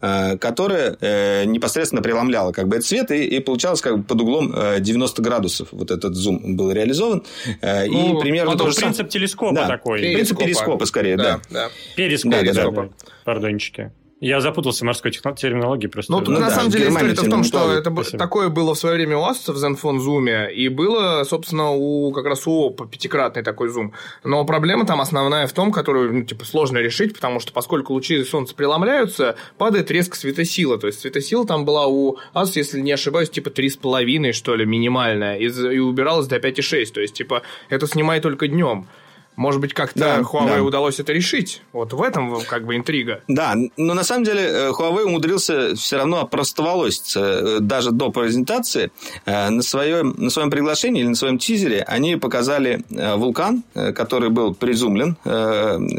которая э, непосредственно преломляла как бы этот свет, и, и получалось как бы под углом э, 90 градусов вот этот зум был реализован. Э, ну, и примерно потом то же принцип телескопа да. такой. Принцип перископа, скорее, да. да. да. Перископ, да, да. да. Пардончики. Я запутался в морской техно- терминологии просто. Ну, тут Ну на да, самом деле история в том, что это Спасибо. такое было в свое время у Asus в Zenfone Zoom, и было, собственно, у как раз у Oppo пятикратный такой зум. Но проблема там основная в том, которую, ну, типа, сложно решить, потому что поскольку лучи солнца преломляются, падает резко светосила. То есть светосила там была у Asus, если не ошибаюсь, типа 3,5, что ли, минимальная, и, и убиралась до 5,6. То есть, типа, это снимай только днем. Может быть, как-то Да, Huawei да. удалось это решить. Вот в этом как бы интрига. Да, но на самом деле э, Huawei умудрился все равно опростоволоситься э, даже до презентации. Э, На своем, на своем приглашении или на своем тизере они показали вулкан, который был призумлен,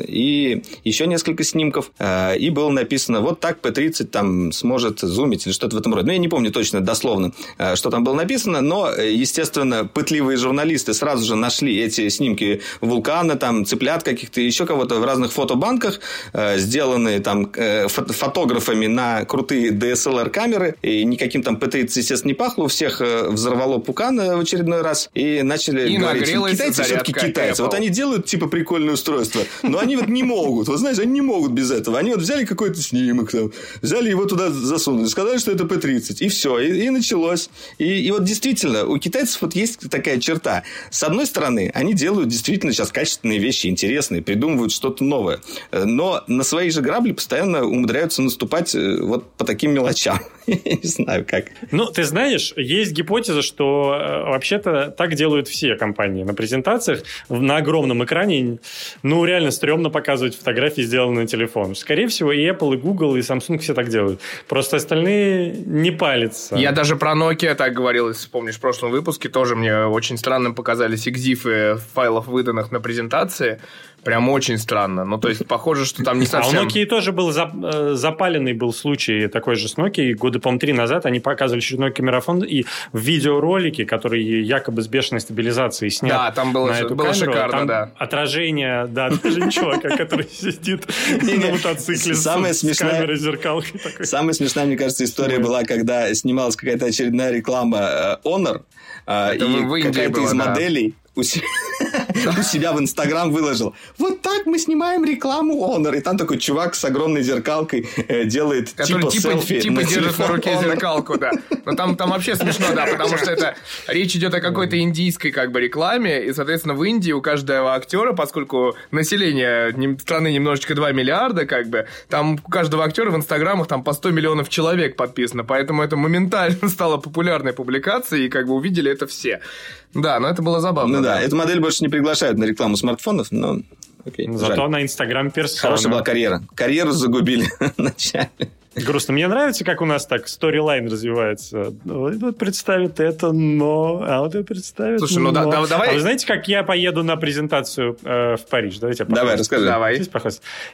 и еще несколько снимков. И было написано, вот так P30 там сможет зумить или что-то в этом роде. Ну, я не помню точно дословно, что там было написано, но, естественно, пытливые журналисты сразу же нашли эти снимки вулкана, там, цыплят каких-то, еще кого-то в разных фотобанках, э, сделанные там э, фо- фотографами на крутые DSLR-камеры, и никаким там P30, естественно, не пахло, у всех э, взорвало пукан в очередной раз, и начали И говорить, китайцы все-таки китайцы, вот они делают, типа, прикольное устройство, но они вот не могут, вот знаешь, они не могут без этого, они вот взяли какой-то снимок, там, взяли его туда засунули, сказали, что это P30, и все, и, и началось. И, и вот действительно, у китайцев вот есть такая черта. С одной стороны, они делают действительно сейчас качественные вещи, интересные, придумывают что-то новое. Э, Но на свои же грабли постоянно умудряются наступать э, вот по таким мелочам. Я не знаю, как. Ну, ты знаешь, есть гипотеза, что э, вообще-то так делают все компании на презентациях на огромном экране. Ну, реально стрёмно показывать фотографии, сделанные на телефон. Скорее всего, и Apple, и Google, и Samsung все так делают. Просто остальные не палятся. Я даже про Nokia так говорил, если помнишь, в прошлом выпуске тоже мне очень странным показались экзифы файлов, выданных на презентации презентации Прям очень странно. Ну, то есть, похоже, что там не А у совсем... Nokia тоже был зап- э, запаленный был случай такой же с Nokia. Годы, по-моему, три назад они показывали очередной камерафон и в видеоролике, который якобы с бешеной стабилизацией снят Да, там было на эту было камеру, шикарно, там да. Отражение, да, отражение чувака, который сидит на мотоцикле с- Самое с смешное- камерой зеркалкой. Самая смешная, мне кажется, история была, когда снималась какая-то очередная реклама э, Honor, э, и какая-то из моделей у себя в Инстаграм выложил. Вот так мы снимаем рекламу Honor. И там такой чувак с огромной зеркалкой э, делает Который типа типа, селфи типа на держит на руке Honor. зеркалку, да. Но там, там вообще смешно, да, потому что это речь идет о какой-то индийской как бы рекламе, и, соответственно, в Индии у каждого актера, поскольку население страны немножечко 2 миллиарда, как бы, там у каждого актера в инстаграмах там по 100 миллионов человек подписано, поэтому это моментально стало популярной публикацией, и как бы увидели это все. Да, но это было забавно. Ну да, эту модель больше не приглашают на рекламу смартфонов, но окей, Зато жаль. на Инстаграм персона. Хорошая была карьера. Карьеру загубили вначале. Грустно. Мне нравится, как у нас так сторилайн развивается. Вот вот представит это, но... А вот это представит, Слушай, ну да- но. да- давай- А вы знаете, как я поеду на презентацию э, в Париж? Давайте я Давай, расскажи. Давай.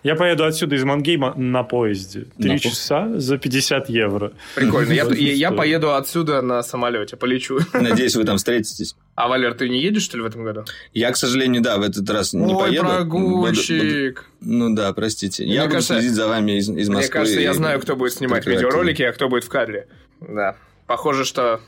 Я поеду отсюда из Мангейма на поезде. Три часа за 50 евро. Прикольно. Я, я- я поеду отсюда на самолете, полечу. Надеюсь, вы там встретитесь. А, Валер, ты не едешь, что ли, в этом году? Я, к сожалению, да, в этот раз не Ой, поеду. прогульщик. Буду- буду- Ну да, простите. Мне я буду кажется- следить за вами из, из Москвы. Мне кажется, я знаю, кто будет снимать видеоролики, а кто будет в кадре. Да. Похоже, что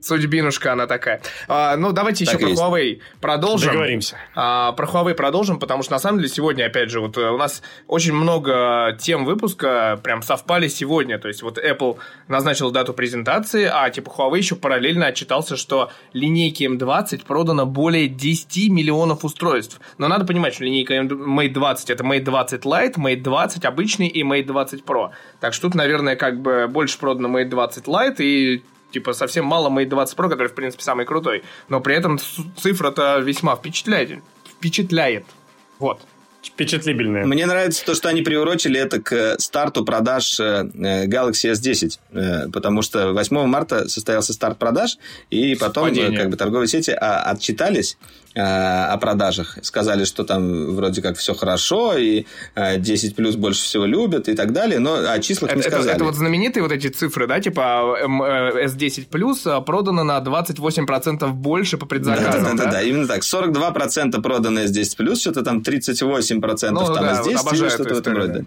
Судьбинушка она такая. А, ну, давайте Так еще про есть. Huawei продолжим. Договоримся. А, про Huawei продолжим, потому что на самом деле сегодня, опять же, вот э, у нас очень много тем выпуска прям совпали сегодня. То есть вот Apple назначил дату презентации, а типа Huawei еще параллельно отчитался, что линейки M20 продано более 10 миллионов устройств. Но надо понимать, что линейка M- Mate 20 это Mate 20 Lite, Mate 20 обычный и Mate 20 Pro. Так что тут, наверное, как бы больше продано Mate 20 Lite и типа совсем мало Mate 20 Pro, который, в принципе, самый крутой. Но при этом цифра-то весьма впечатляет. Впечатляет. Вот. Впечатлительные. Мне нравится то, что они приурочили это к старту продаж э, э, Galaxy S10, э, потому что 8 марта состоялся старт продаж, и потом э, Падение. как бы торговые сети а, отчитались о продажах, сказали, что там вроде как все хорошо, и э, 10 плюс больше всего любят и так далее, но о числах не Это, это- сказали. это вот знаменитые вот эти цифры, да, типа м, э, S10 Plus а, продано на 28% больше по Да, предзаказам, да, да, да? да, именно так. 42% продано S10 плюс, что-то там 38% Ну, там да, вот S10 обожаю или что-то в этом роде. Да,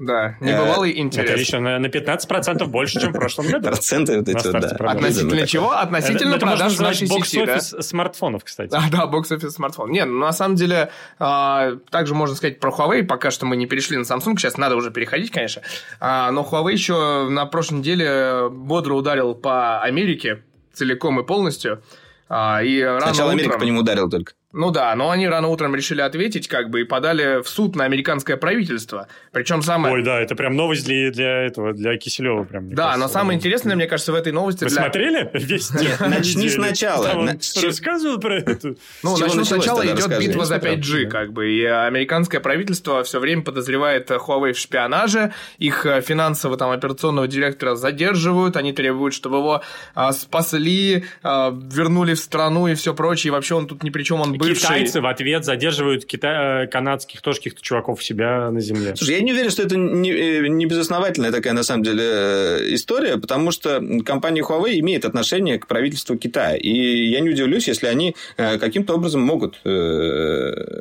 небывалый Это интерес. еще на, на 15% больше, чем в прошлом году. Проценты вот эти да. Относительно чего? Относительно это, это продаж в нашей сети, да? бокс-офис смартфонов, кстати. Да, да, бокс-офис смартфон. Не, ну, на самом деле, а, также можно сказать про Huawei, пока что мы не перешли на Samsung, сейчас надо уже переходить, конечно. А, но Huawei еще на прошлой неделе бодро ударил по Америке целиком и полностью. А, и рано Сначала Америка утром- по нему ударила только. Ну да, но они рано утром решили ответить, как бы, и подали в суд на американское правительство. Причем самое... Ой, да, это прям новость для, для этого, для Киселева прям. да, кажется. но самое интересное, мне кажется, в этой новости... Вы для- смотрели весь Нет, начни сначала. Он рассказывал про это? Ну, начну сначала идет битва за смотрел, 5G, да. как бы, и американское правительство все время подозревает Huawei в шпионаже, их э, финансового там операционного директора задерживают, они требуют, чтобы его а, спасли, а, вернули в страну и все прочее, и вообще он тут ни при чем, он бывший. Китайцы в ответ задерживают кита... э, канадских тоже каких-то чуваков себя на земле. Слушай, я не уверен, что это не, э, не безосновательная такая, на самом деле, э, история, потому что компания Huawei имеет отношение к правительству Китая. И я не удивлюсь, если они каким-то образом могут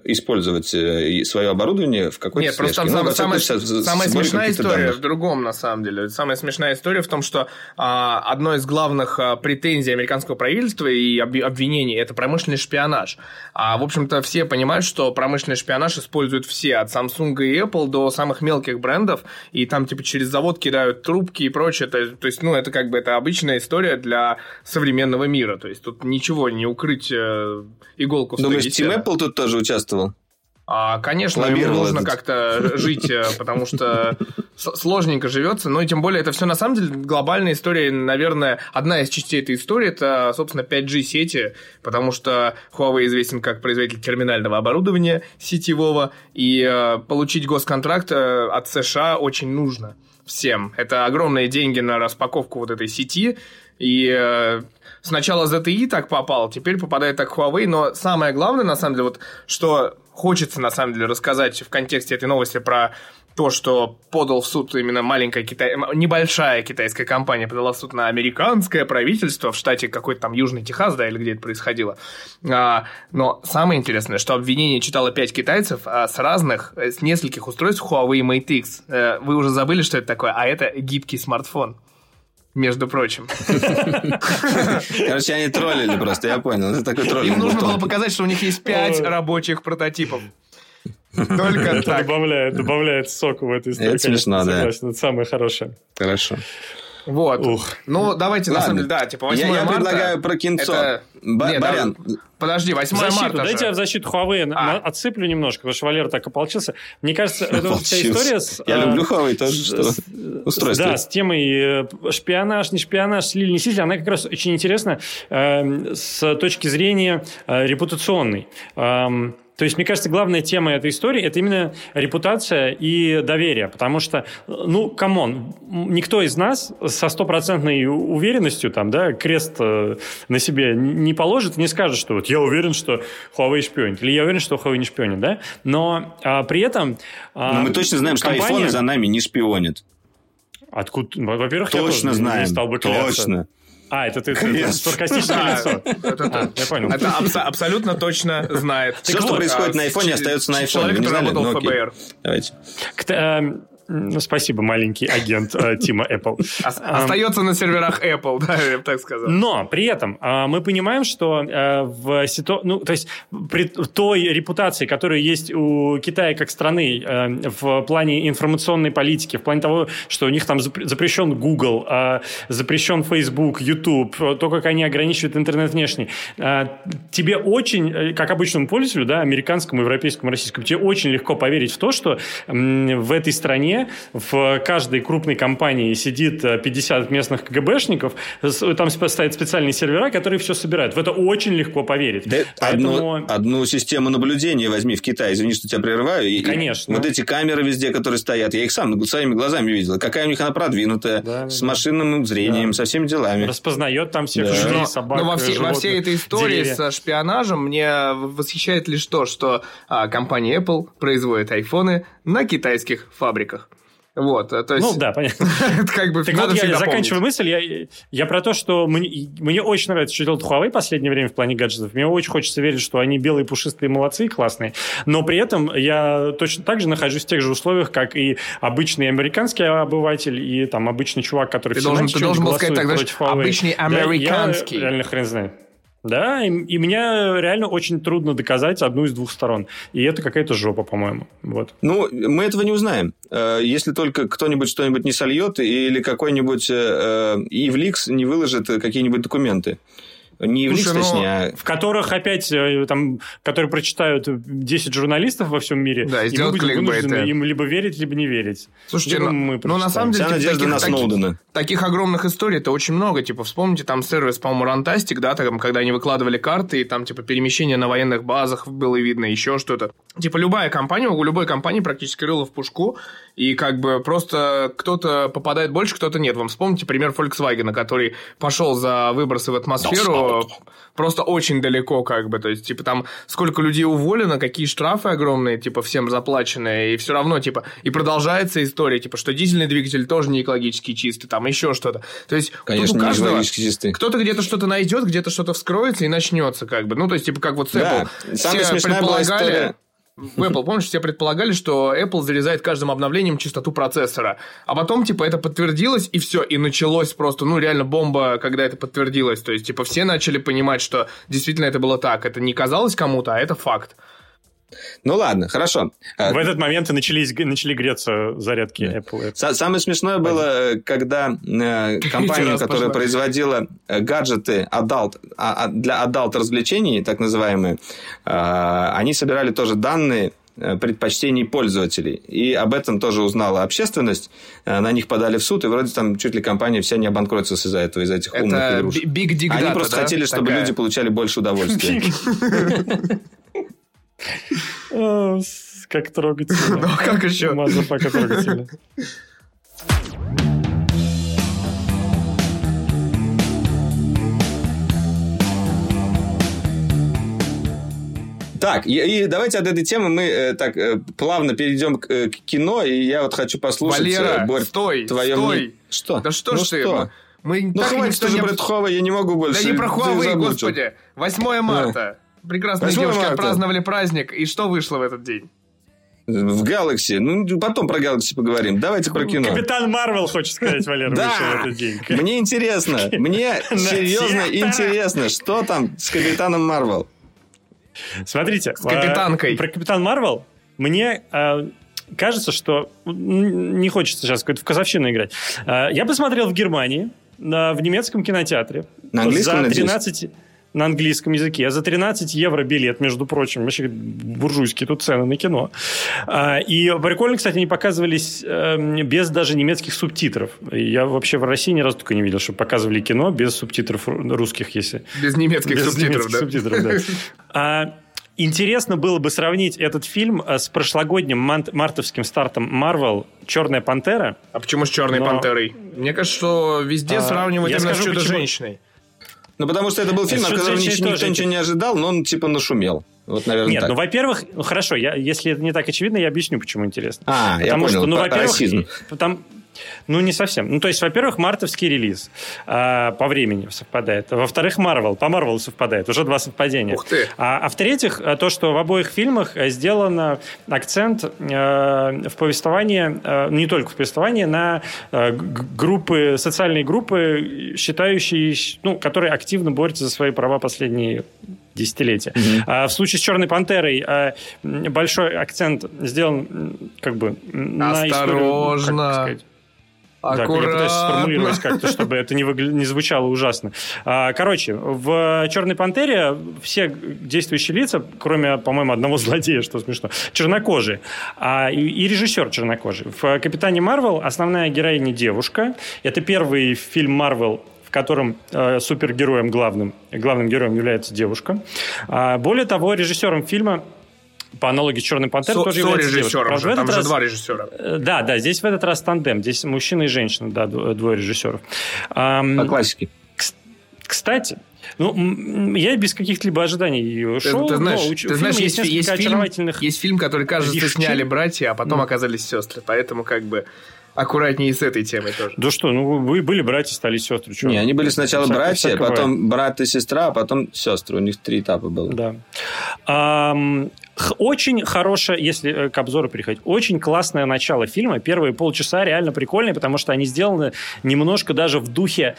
использовать свое оборудование в какой-то Нет, просто там слежке. Ну, самая, самая- самая смешная история данных. в другом, на самом деле. Самая смешная история в том, что а, одно из главных а, претензий американского правительства и об- обвинений – это промышленный шпионаж. А, в общем-то, все понимают, что промышленный шпионаж используют все, от Samsung и Apple до самых мелких брендов, и там, типа, через завод кидают трубки и прочее. То, есть- то есть, ну, это как бы это обычная история для современного мира. То есть, тут ничего не укрыть э, иголку в Думаешь, Team. Apple тут тоже участвовал? А, конечно, Лоббировал нужно как-то жить, э, потому что сложненько живется. Но и тем более это все на самом деле глобальная история. Наверное, одна из частей этой истории это, собственно, 5G сети, потому что Huawei известен как производитель терминального оборудования сетевого, и э, получить госконтракт э, от США очень нужно всем. Это огромные деньги на распаковку вот этой сети, и э, сначала ZTE так попал, теперь попадает так Huawei, но самое главное, на самом деле, вот что хочется, на самом деле, рассказать в контексте этой новости про то, что подал в суд именно маленькая китай... небольшая китайская компания подала в суд на американское правительство в штате какой-то там Южный Техас, да, или где это происходило. А, но самое интересное, что обвинение читало пять китайцев а, с разных, э, с нескольких устройств Huawei Mate X. Э, Вы уже забыли, что это такое, а это гибкий смартфон. Между прочим. Короче, они троллили просто, я понял. Это такой троллинг. Им нужно был было показать, что у них есть пять рабочих прототипов. Только Это так. добавляет, добавляет соку в эту историю. Это смешно, конечно, да. Это самое хорошее. Хорошо. Вот. Ух. Ну, давайте, на Ладно. самом деле, да, типа 8 Я, я марта. предлагаю про кинцо. это- Ба- Не, Барян, да, Подожди, 8 В защиту, марта дайте же. я в защиту Huawei на- А. на- отсыплю немножко, потому что Валера так ополчился. Мне кажется, это вот вся история с... Я э, люблю Huawei тоже, что с- устройство. Да, с темой э, шпионаж, не шпионаж, слили, не слили, она как раз очень интересна э, с точки зрения э, репутационной. Эм, то есть, мне кажется, главная тема этой истории – это именно репутация и доверие. Потому что, ну, come on, никто из нас со стопроцентной уверенностью там, да, крест э, на себе не положит не скажет, что вот я уверен, что Huawei шпионит, или я уверен, что Huawei не шпионит, да? Но а, при этом... а, Но мы точно знаем, что компания- айфоны за нами не шпионят. Откуда? Во-первых, я Точно тоже не знаем. стал бы кляться. Точно. А, это ты саркастичное лицо. это- А, я понял. Это абсо- абсолютно точно знает. Все, что происходит а, на айфоне, остается на айфоне. Человек, который знали? работал Ну, в. ФБР. Давайте. М, Спасибо, маленький агент э, Тима Apple. Остается на серверах Apple, да, я бы так сказал. Но при этом а, мы понимаем, что э, в ситу... ну, то есть при той репутации, которая есть у Китая как страны э, в плане информационной политики, в плане того, что у них там запр- запрещен Google, э, запрещен Facebook, YouTube, то, как они ограничивают интернет внешний, тебе очень, как обычному пользователю, да, американскому, европейскому, российскому, тебе очень легко поверить в то, что в этой стране в каждой крупной компании сидит э, 50 местных КГБшников, там стоят специальные сервера, которые все собирают. В это очень легко поверить. Да Поэтому- одну, одну систему наблюдения возьми в Китае. Извини, что тебя прерываю. И- и Конечно. Вот эти камеры везде, которые стоят, я их сам своими глазами видел. Какая у них она продвинутая, Да, с да. машинным зрением, Да. со всеми делами. распознает там всех Да. людей, Но, собак, но во, всей, во животных, всей этой истории деревья. со шпионажем мне восхищает лишь то, что а, компания Apple производит айфоны на китайских фабриках. Вот, а, то есть... Ну да, понятно. как бы Так вот, я заканчиваю мысль. Я, я про то, что мне, мне очень нравится, что делает Huawei в последнее время в плане гаджетов. Мне очень хочется верить, что они белые, пушистые, молодцы и классные. Но при этом я точно так же нахожусь в тех же условиях, как и обычный американский обыватель, и там обычный чувак, который Ты должен- ты должен был сказать так, знаешь, обычный Да, американский. Я реально хрен знает. Да, и, и меня реально очень трудно доказать одну из двух сторон. И это какая-то жопа, по-моему. Вот. Ну, мы этого не узнаем. Э, Если только кто-нибудь что-нибудь не сольет или какой-нибудь э, Ивликс не выложит какие-нибудь документы. Не Ивликс, Слушай, ну, точнее, а в которых опять э, там, которые прочитают 10 журналистов во всем мире, Да, и и мы будем вынуждены им либо верить, либо не верить. Слушайте, Либо ну, мы ну, на самом деле, Вся таких- на таких- Сноудена. Таких огромных историй-то очень много. Типа, вспомните там сервис, по-моему, Рантастик, да, там, когда они выкладывали карты, и там, типа, перемещение на военных базах было видно, еще что-то. Типа, любая компания, у любой компании практически рыло в пушку, и как бы просто кто-то попадает больше, кто-то нет. Вам вспомните пример Volkswagen, который пошел за выбросы в атмосферу просто очень далеко, как бы, то есть, типа, там сколько людей уволено, какие штрафы огромные, типа, всем заплаченные, и все равно, типа, и продолжается история, типа, что дизельный двигатель тоже не экологически чистый, там еще что-то. То есть, тут конечно, у не каждого... Кто-то где-то что-то найдет, где-то что-то вскроется и начнется, как бы. Ну, то есть, типа, как вот с Да. Apple. Самая Все смешная была предполагали- история. В Apple, помнишь, все предполагали, что Apple зарезает каждым обновлением частоту процессора. А потом, типа, это подтвердилось, и все, и началось просто, ну, реально бомба, когда это подтвердилось. То есть, типа, все начали понимать, что действительно это было так. Это не казалось кому-то, а это факт. Ну ладно, хорошо. Э, В этот момент и начались, начали греться зарядки Apple. Са- Самое смешное было, э, когда э, компания, которая пошла. производила гаджеты adult, а- а- для adult развлечений, так называемые, э, они собирали тоже данные предпочтений пользователей. И об этом тоже узнала общественность. На них подали в суд, и вроде там чуть ли компания вся не обанкротилась из-за этого, из-за этих умных Это игрушек. big Они просто да? хотели, чтобы Такая. люди получали больше удовольствия. Как трогательно. Ну, а как еще? Motherfucker трогательно. Так, и, и давайте от этой темы мы э, так э, плавно перейдем к, э, к кино, и я вот хочу послушать, Валера, э, Борь, стой, твое стой. мнение. Что? Да что ну ж ты? что? Мы Ну хватит уже не про Huawei, я не могу больше. Да не про Ты замучил. господи. 8 марта. Прекрасные 8 девушки марта. отпраздновали праздник. И что вышло в этот день? В Galaxy. Ну, потом про Galaxy поговорим. Давайте про кино. Капитан Марвел, хочет сказать, Валера, вышел в Да, этот день. мне интересно, мне серьезно интересно, что там с Капитаном Марвел. Смотрите. С капитанкой. э, Про Капитан Марвел мне э, кажется, что не хочется сейчас какой-то в казовщину играть. Э, Я посмотрел в Германии, на- в немецком кинотеатре. На английском, За надеюсь? 13 на английском языке. За 13 евро билет, между прочим. Вообще буржуйские тут цены на кино. А, И прикольно, кстати, они показывались э, без даже немецких субтитров. Я вообще в России ни разу только не видел, что показывали кино без субтитров ру- русских, если Без немецких без субтитров, немецких да? субтитров, да. А, Интересно было бы сравнить этот фильм а, с прошлогодним ман- мартовским стартом Marvel «Черная пантера». А почему с Черной Но- пантерой? Мне кажется, что везде А, сравнивают именно с скажу, почему. Чудо-женщиной. Ну, потому что это был фильм, от которого ничего- никто ничего не ожидал, но он типа нашумел. Вот, наверное, Нет, так. ну, во-первых, хорошо, я, если это не так очевидно, я объясню, почему интересно. А, я Потому понял, что, ну, во-первых, расизм. там, Ну, не совсем. Ну, то есть, во-первых, мартовский релиз а, по времени совпадает. Во-вторых, Марвел. По Марвелу совпадает. Уже два совпадения. Ух ты. А, а в-третьих, а, то, что в обоих фильмах э, сделан э, акцент э, в повествовании, э, не только в повествовании, на э, группы, социальные группы, считающие, ну, которые активно борются за свои права последние десятилетия. А в случае с Черной пантерой а, большой акцент сделан как бы на историю, Осторожно. ну, как сказать, да, я пытаюсь сформулировать Аккуратно. как-то, чтобы это не, выгля- не звучало ужасно. А, Короче, в «Черной пантере» все действующие лица, кроме, по-моему, одного злодея, что смешно, чернокожие. А, и, и режиссер чернокожий. В «Капитане Марвел» основная героиня девушка. Это первый фильм Марвел, в котором э, супергероем главным, главным героем является девушка. А, более того, режиссером фильма по аналогии с «Черной пантерой» Со- тоже является девушка. Же, там же раз- два режиссера. Э, Да, да, здесь в этот раз тандем. Здесь мужчина и женщина, да, дво- двое режиссеров. По классике. кстати, ну, я без каких-либо ожиданий Ты, шел, ты знаешь, но у, ты знаешь есть, есть, есть фильм, очаровательных... есть фильм, который, кажется, вещей. сняли братья, а потом Ну. оказались сестры. Поэтому как бы аккуратнее с этой темой тоже. Да что, ну, вы были братья, стали сестры. чё? Не, они были сначала Всякое- братья, всякое потом брат и сестра, а потом сестры. У них три этапа было. Да. Х- очень хорошее, если э, к обзору переходить, очень классное начало фильма. Первые полчаса реально прикольные, потому что они сделаны немножко даже в духе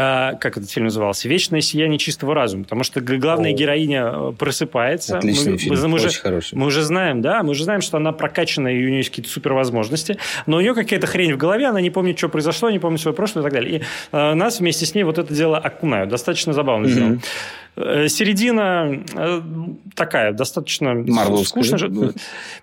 а, как этот фильм назывался? «Вечное сияние чистого разума». Потому что главная О. героиня э, просыпается. Отличный Мы- фильм, мы уже- очень хороший. Мы уже знаем, да, мы уже знаем, что она прокачанная, и у нее есть какие-то супервозможности, но у нее какая-то хрень в голове, она не помнит, что произошло, не помнит свое прошлое и так далее. И э, нас вместе с ней вот это дело окунают. Достаточно забавно сделано. Э, Середина э, такая, достаточно Марвеловская, скучно.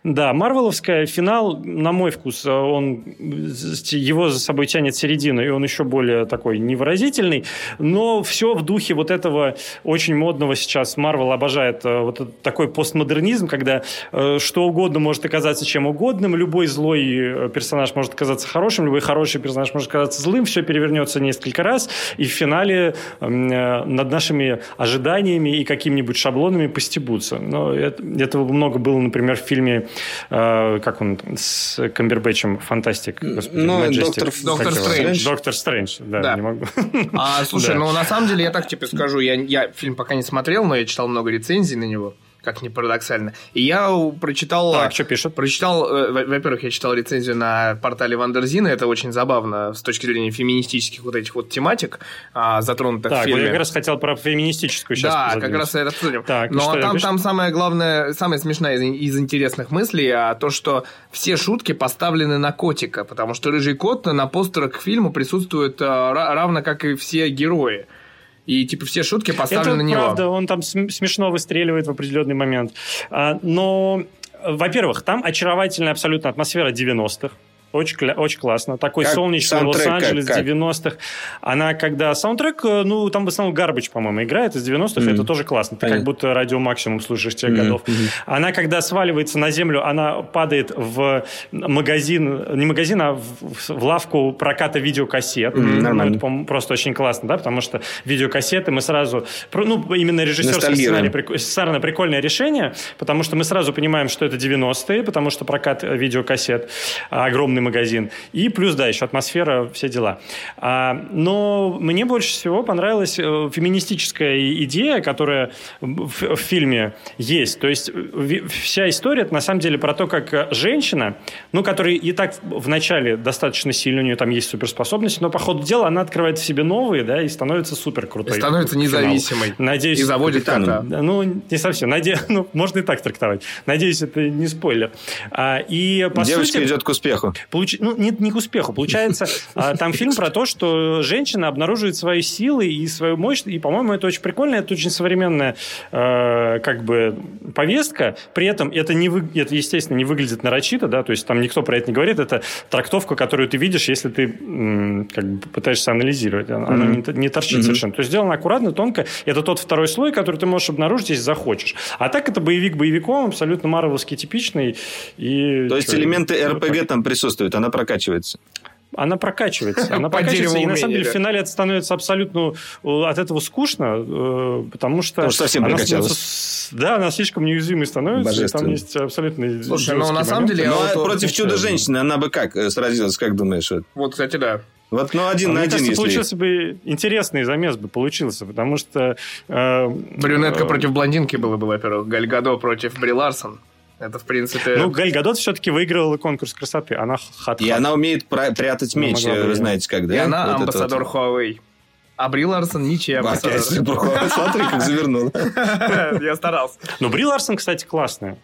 да? Марвеловская. Финал, на мой вкус, э, он его за собой тянет середину, и он еще более такой невыразительный. Но все в духе вот этого очень модного сейчас. Марвел обожает вот такой постмодернизм, когда что угодно может оказаться чем угодным, любой злой персонаж может оказаться хорошим, любой хороший персонаж может оказаться злым, все перевернется несколько раз, и в финале над нашими ожиданиями и какими-нибудь шаблонами постебутся. Но это- этого много было, например, в фильме, э, как он, там, с Камбербэтчем, «Фантастик». господи, Ну. Доктор- Доктор? Стрэндж. Доктор Стрэндж, да, Да. не могу. А, слушай, Да. ну на самом деле я так тебе скажу, я, я фильм пока не смотрел, но я читал много рецензий на него, как ни парадоксально. И я прочитал... Так, что пишут? Прочитал, э, во- во-первых, я читал рецензию на портале Вандерзина, это очень забавно с точки зрения феминистических вот этих вот тематик, а, затронутых в Так, вот фильме. я как раз хотел про феминистическую сейчас Да, как задвинуть. раз это обсудим. Так, Но там, там самое главное, самая смешная из, из интересных мыслей, а то, что все шутки поставлены на котика, потому что рыжий кот на постерах к фильму присутствует а, ра- равно как и все герои. И типа все шутки поставлены Это на него. правда, он там см- смешно выстреливает в определенный момент. А, но, э, во-первых, там очаровательная абсолютно атмосфера 90-х. Очень, очень классно. Такой Как солнечный Лос-Анджелес как- как? 90-х. Она когда... Саундтрек, э, ну, там в основном Гарбич, по-моему, играет из 90-х. Мгм. Это тоже классно. Ты как Понятно. будто радио максимум слушаешь тех Мгм, годов. мгм. Она, когда сваливается на землю, она падает в магазин, не магазин, а в, в лавку проката видеокассет. Мгм, Ну, это, по-моему, просто очень классно, да, потому что видеокассеты мы сразу... Ну, именно режиссерский сценарий, сценарно прикольное решение, потому что мы сразу понимаем, что это 90-е, потому что прокат видеокассет, огромный магазин. И плюс, да, еще атмосфера, все дела. А, но мне больше всего понравилась э, феминистическая и- идея, которая в, в фильме есть. То есть вся история, это на самом деле про то, как женщина, ну, которая и так в начале достаточно сильно, у нее там есть суперспособности, но по ходу дела она открывает в себе новые, да, и становится супер И крутой. становится к финалу. независимой. Надеюсь, И заводит капитаном. кота. да, Ну, не совсем. Наде... Ну, можно и так трактовать. Надеюсь, это не спойлер. А, и, по Девочка сути, идет к успеху. Получ- Ну, не, не к успеху. Получается, а, там фильм про то, что женщина обнаруживает свои силы и свою мощь. И, по-моему, это очень прикольно. Это очень современная э, как бы повестка. При этом это, не вы... это, естественно, не выглядит нарочито. Да? То есть там никто про это не говорит. Это трактовка, которую ты видишь, если ты как бы пытаешься анализировать. Она она не, не торчит совершенно. То есть сделано аккуратно, тонко. Это тот второй слой, который ты можешь обнаружить, если захочешь. А так это боевик боевиком, абсолютно марвеловский типичный. И То есть элементы. РПГ там присутствуют, она прокачивается. она прокачивается. Она По прокачивается, и на самом деле в финале это становится абсолютно э, от этого скучно, э, потому что... Потому что совсем она прокачалась. становится Да, она слишком неуязвимой становится, и там есть абсолютно Слушай, ну, на самом деле, а вот- против чудо-женщины она бы как э, сразилась, как думаешь? Вот, Вот, кстати, да. вот ну, один на Мне один, кажется, если... получился бы интересный замес бы получился, потому что... э, Брюнетка э, против блондинки было бы, во-первых. Галь Гадо против Бри Ларсон. Это, в принципе... Ну, Галь Гадот все-таки выиграла конкурс красоты. Она хат И она умеет прятать меч, э, вы да. знаете, как, да? и она Вот амбассадор вот. Huawei. А Бри Ларсон ничья Опять. Смотри, как завернул. Я старался. Ну, Бри Ларсон, кстати, классная.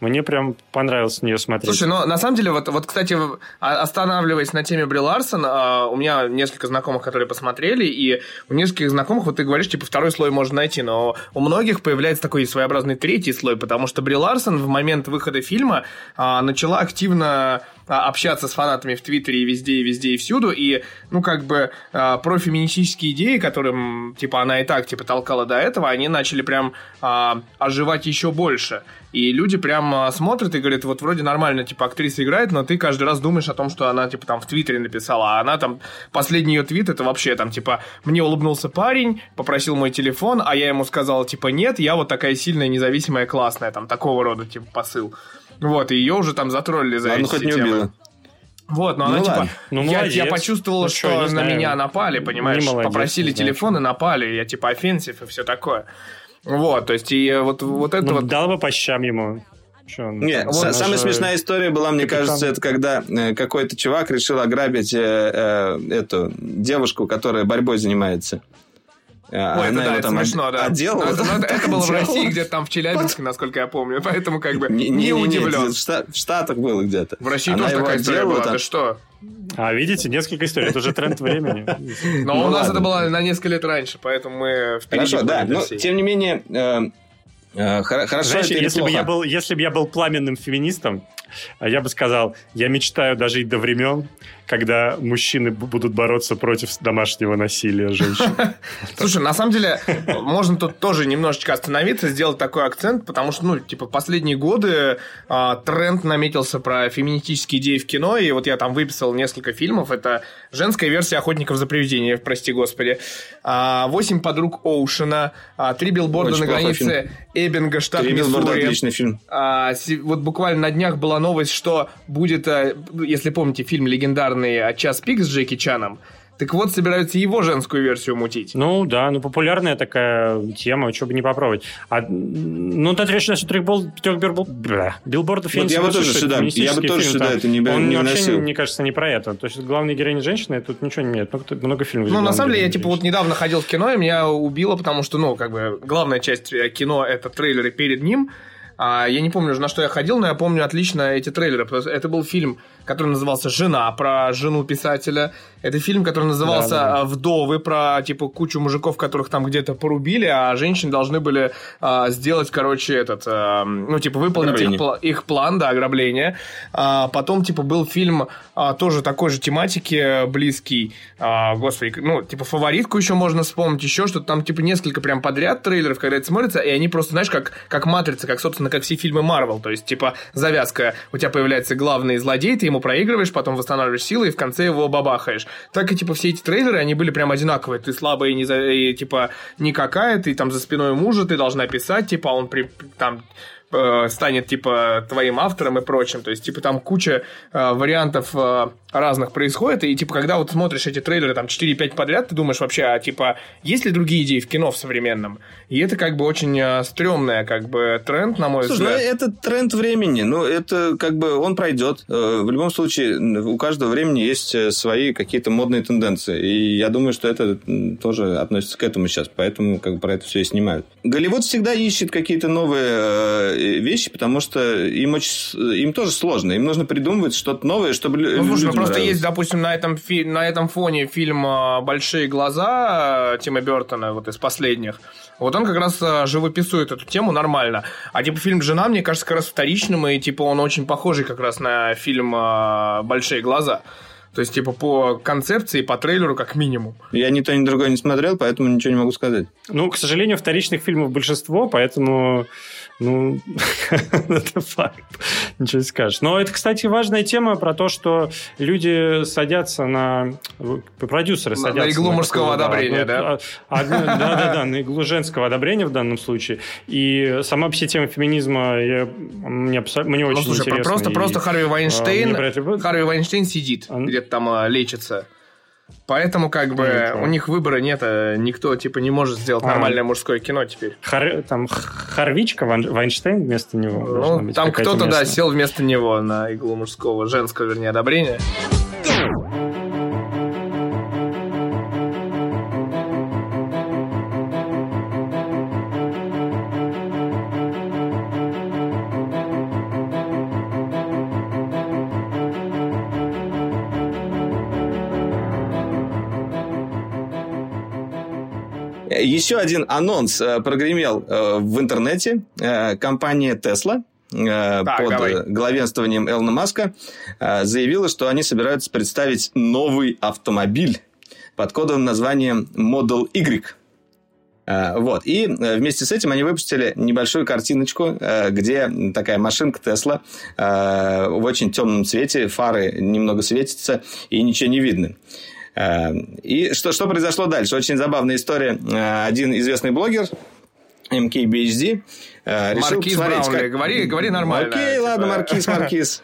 Мне прям понравилось на нее смотреть. Слушай, ну на самом деле, вот, вот кстати, а- останавливаясь на теме Бри Ларсон, а, у меня несколько знакомых, которые посмотрели, и у нескольких знакомых, вот ты говоришь, типа, второй слой можно найти, но у многих появляется такой своеобразный третий слой, потому что Бри Ларсон в момент выхода фильма а, начала активно общаться с фанатами в Твиттере и везде, и везде, и всюду, и, ну, как бы, а, профеминистические идеи, которым, типа, она и так, типа, толкала до этого, они начали прям а, оживать еще больше. И люди прям а, смотрят и говорят, вот вроде нормально, типа, актриса играет, но ты каждый раз думаешь о том, что она, типа, там в Твиттере написала, а она там, последний ее твит, это вообще там, типа, мне улыбнулся парень, попросил мой телефон, а я ему сказал, типа, нет, я вот такая сильная, независимая, классная, там, такого рода, типа, посыл. Вот, и ее уже там затроллили за Ладно, эти хоть не темы. убила. Вот, но Ну она ладно. типа, Ну, я, молодец. я почувствовала, Ну, что не на знаю. меня напали, понимаешь, Не молодец, попросили телефон и напали, я типа offensive и все такое. Вот, то есть и вот, вот это Ну, вот... дал бы по щам ему. Чё он Нет, там, са- он самая же- смешная история была, мне капитан. кажется, это когда э, какой-то чувак решил ограбить э, э, эту девушку, которая борьбой занимается. А Ой, это да, это смешно, да. отделала. Ну, это, это- это было в. России, где-то там в Челябинске, насколько я помню, поэтому как бы Не, не, не, не, не, удивлен. в, Шта- в Штатах было где-то. В России Она тоже такая история была, там. ты что? А, видите, несколько историй. Это уже тренд времени. Но Ну у нас ладно. это было на несколько лет раньше, поэтому мы впереди Хорошо, да, но тем не менее, э, э, хор- хорошо Знаешь, если бы, я был, если бы я был пламенным феминистом, я бы сказал, я мечтаю дожить до времен, когда мужчины будут бороться против домашнего насилия женщин. Слушай, на самом деле, можно тут тоже немножечко остановиться, сделать такой акцент, потому что, ну, типа, последние годы а, тренд наметился про феминистические идеи в кино, и вот я там выписал несколько фильмов. Это женская версия «Охотников за привидениями», прости господи. А, «Восемь подруг Оушена», а, «Три билборда Очень на границе Эббинга, штат Три билборда Миссури». отличный фильм. А, вот буквально на днях была новость, что будет, если помните фильм легендарный а, «Час пик» с Джеки Чаном, так вот, собираются его женскую версию мутить. Ну да, ну популярная такая тема, что бы не попробовать. А, ну, ты отвечаешь насчет трех бол- трех билбор- бля, билбордов, я Вот не я бы тоже сюда- я бы тоже фильм, сюда там. это не- Он не вообще, мне кажется, не про это. То есть главная героиня женщина, и тут ничего нет. Много, много фильмов. Ну, на самом деле, я, типа, вот недавно ходил в кино, и меня убило, потому что, ну, как бы, главная часть э, кино — это трейлеры перед ним. А, я не помню уже, на что я ходил, но я помню отлично эти трейлеры. потому что Это был фильм, который назывался «Жена», про жену писателя. Это фильм, который назывался Да, да, а, «Вдовы», про, типа, кучу мужиков, которых там где-то порубили, а женщины должны были а, сделать, короче, этот, а, ну, типа, выполнить их, Ограбление. их план, да, ограбление. А, потом, типа, был фильм а, тоже такой же тематики, э, близкий, а, господи, ну, типа, фаворитку еще можно вспомнить, еще что-то, там, типа, несколько прям подряд трейлеров, когда это смотрится, и они просто, знаешь, как, как матрица, как, собственно, как все фильмы Марвел, то есть, типа, завязка, у тебя появляется главный злодей, ты ему проигрываешь, потом восстанавливаешь силы, и в конце его бабахаешь. Так и, типа, все эти трейлеры, они были прям одинаковые, ты слабая и, не за- и, типа, никакая, ты там за спиной мужа, ты должна писать, типа, он при, там э, станет типа твоим автором и прочим. То есть, типа, там куча э, вариантов э, разных происходит. И типа, когда вот смотришь эти трейлеры там 4-5 подряд, ты думаешь вообще, а типа, есть ли другие идеи в кино в современном? И это как бы очень э, стрёмная как бы тренд, на мой Слушай, ну взгляд. это тренд времени. Ну, это как бы он пройдет. Э, В любом случае, у каждого времени есть э, свои какие-то модные тенденции. И я думаю, что это тоже относится к этому сейчас. Поэтому как бы про это все и снимают. Голливуд всегда ищет какие-то новые э, вещи, потому что им, очень, им тоже сложно. Им нужно придумывать что-то новое, чтобы Ну, слушай, ну просто есть, допустим, на этом, фи- на этом фоне фильм э, «Большие глаза» э, Тима Бертона, вот из последних. Вот он как раз э, живописует эту тему нормально. А типа фильм «Жена», мне кажется, как раз вторичным, и типа он очень похожий как раз на фильм э, «Большие глаза». То есть, типа, по концепции, по трейлеру, как минимум. Я ни то, ни другое не смотрел, поэтому ничего не могу сказать. Ну, к сожалению, вторичных фильмов большинство, поэтому, ну, это факт. Ничего не скажешь. Но это, кстати, важная тема про то, что люди садятся на... Продюсеры На- садятся... на иглу мужского одобрения, да? а- Да-да-да, на иглу женского одобрения в данном случае. И сама все тема феминизма я- мне, мне Ну, очень слушай, интересна. просто, и, просто Харви а, Вайнштейн. Харви Вайнштейн сидит, Он- где-то там а, лечится. Поэтому, как бы, у них выбора нет, а никто, типа, не может сделать А. нормальное мужское кино теперь. Хар- там Харвичка, Ван- Вайнштейн вместо него. Ну, быть там кто-то, да, сел вместо него на иглу мужского, женского, вернее, одобрения. Еще один анонс э, прогремел э, в интернете. Э, Компания Tesla Так, под давай. главенствованием Элона Маска заявила, что они собираются представить новый автомобиль под кодовым названием Model Y. Вот. И вместе с этим они выпустили небольшую картиночку, где такая машинка Тесла в очень темном цвете, фары немного светятся и ничего не видно. Э, И что, что произошло дальше? Очень забавная история. Э, Один известный блогер, MKBHD, э, решил Маркиз посмотреть, Браунли, как- говори- говори нормально, Окей, типа. ладно, Маркиз, Маркиз.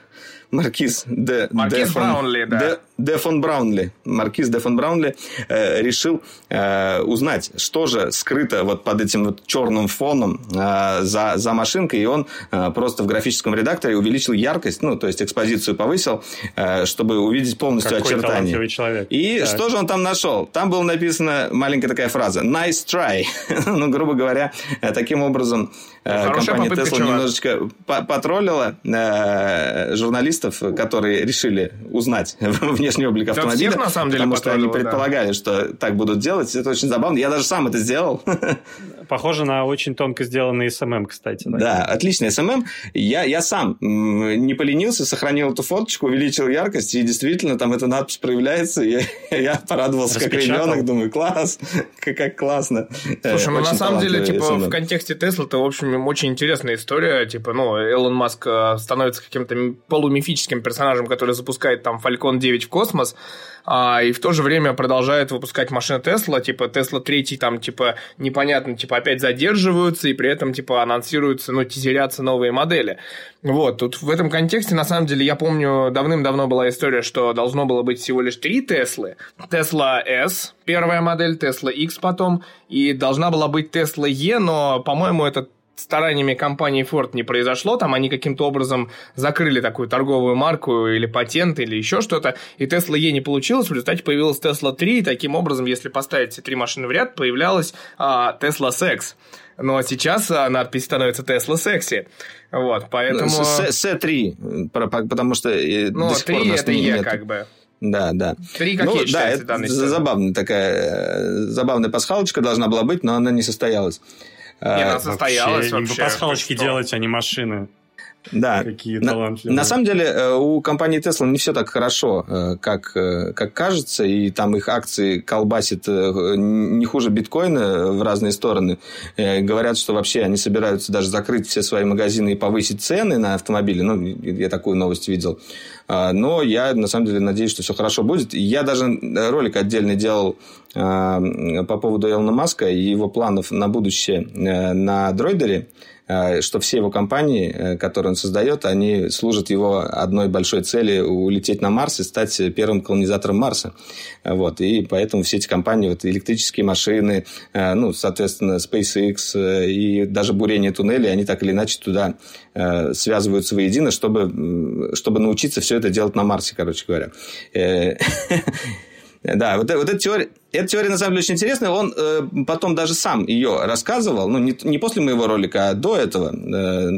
Маркиз Де, Маркиз Браунли, да. Де- Де фон Браунли, маркиз Де фон Браунли, э, решил э, узнать, что же скрыто вот под этим вот черным фоном э, за, за машинкой, и он э, просто в графическом редакторе увеличил яркость, ну, то есть экспозицию повысил, э, чтобы увидеть полностью Какой очертания. человек. И Так. что же он там нашел? Там была написана маленькая такая фраза «nice try». ну, грубо говоря, э, таким образом э, компания Tesla немножечко по- потроллила э, журналистов, которые решили узнать внешний облик Да автомобиля. всех, на самом деле, потому что они потроллила, да. предполагали, что так будут делать. Это очень забавно. Я даже сам это сделал. Похоже на очень тонко сделанный SMM, кстати. так. Да, отличный SMM. Я, я сам не поленился, сохранил эту фоточку, увеличил яркость, и действительно там эта надпись проявляется. Я, я порадовался, как ребенок, думаю, класс, как, как классно. Э, Слушай, ну на самом деле, типа, SMM. в контексте Тесла это, в общем, очень интересная история. Типа, ну, Элон Маск э, становится каким-то полумифическим персонажем, который запускает там Falcon 9 в космос, а, и в то же время продолжает выпускать машины Тесла. Типа, Тесла 3 там, типа, непонятно, типа, опять задерживаются, и при этом, типа, анонсируются, ну, тизерятся новые модели. Вот, тут в этом контексте, на самом деле, я помню, давным-давно была история, что должно было быть всего лишь три Теслы. Tesla S, первая модель, Tesla X потом, и должна была быть Tesla E, но, по-моему, это стараниями компании Ford не произошло, там они каким-то образом закрыли такую торговую марку или патент или еще что-то, и Tesla E не получилось, в результате появилась Tesla 3, и таким образом, если поставить все три машины в ряд, появлялась а, Tesla Sex. Но сейчас а, надпись становится Tesla Sexy. Вот, поэтому... С- С- С3, про- по- потому что э, Ну, до сих пор 3 у нас это нет. как бы. Да, да. 3 Ну, какие да, считаются это сцены? забавная такая э, забавная пасхалочка должна была быть, но она не состоялась. Не, она состоялась Вообще, им бы вообще. пасхалочки что? делать, а не машины. Да. Какие На, на самом деле э, у компании Tesla не все так хорошо, э, как, э, как кажется, и там их акции колбасит не хуже биткоина в разные стороны. Говорят, что вообще они собираются даже закрыть все свои магазины и повысить цены на автомобили. Ну, я такую новость видел. А, Но я, на самом деле, надеюсь, что все хорошо будет. Я даже ролик отдельно делал а, по поводу Илона Маска и его планов на будущее э, на дроидере э, что все его компании, э, которые он создает, они служат его одной большой цели улететь на Марс и стать первым колонизатором Марса. Э, Вот. И поэтому все эти компании, вот электрические машины, э, ну, соответственно, SpaceX э, и даже бурение туннелей, они так или иначе туда э, связываются воедино, чтобы, чтобы научиться все это делать на Марсе, короче говоря. Э, Да, вот, э- вот эта теория, эта теория на самом деле очень интересная. Он э, потом даже сам ее рассказывал, ну, не, не после моего ролика, а до этого. Э,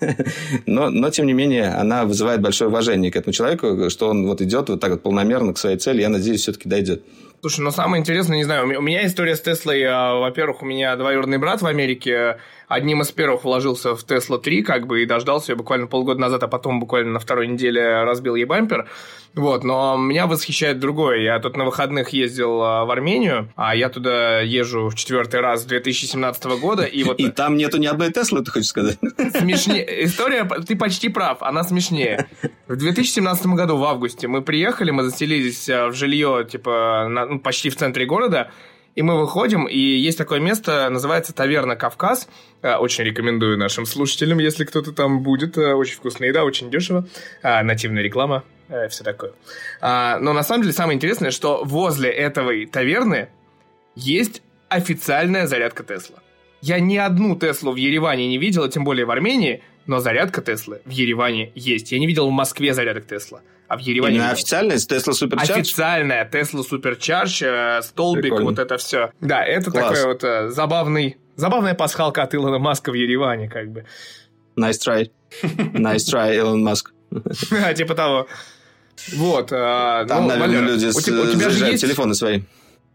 но, но, тем не менее, она вызывает большое уважение к этому человеку, что он вот идет вот так вот полномерно к своей цели. Я надеюсь, все-таки дойдет. Слушай, ну самое интересное, не знаю, у ме- у меня история с Теслой, а, во-первых, у меня двоюродный брат в Америке одним из первых вложился в Тесла 3, как бы, и дождался ее буквально полгода назад, а потом буквально на второй неделе разбил ей бампер. Вот, но меня восхищает другое. Я тут на выходных ездил а, в Армению, а я туда езжу в четвертый раз с 2017 года, и вот... И там нету ни одной Теслы, ты хочешь сказать? Смешнее. История, ты почти прав, она смешнее. В 2017 году, в августе, мы приехали, мы заселились а, в жилье, типа, на- ну, почти в центре города, и мы выходим, и есть такое место, называется Таверна Кавказ. А, Очень рекомендую нашим слушателям, если кто-то там будет. А, Очень вкусная еда, очень дешево. А, Нативная реклама, все такое. А, Но на самом деле самое интересное, что возле этой таверны есть официальная зарядка Тесла. Я ни одну Теслу в Ереване не видел, тем более в Армении, но зарядка Теслы в Ереване есть. Я не видел в Москве зарядок Тесла, а в Ереване Именно видел. официальная Tesla Supercharge? Официальная Tesla Supercharge, э, столбик, Прикольно. вот это все. Да, это Класс. такой вот э, забавный, забавная пасхалка от Илона Маска в Ереване, как бы. Nice try. Nice try, Илон Маск. типа того. Вот. э, Там, ну, наверное, люди заряжают телефоны свои.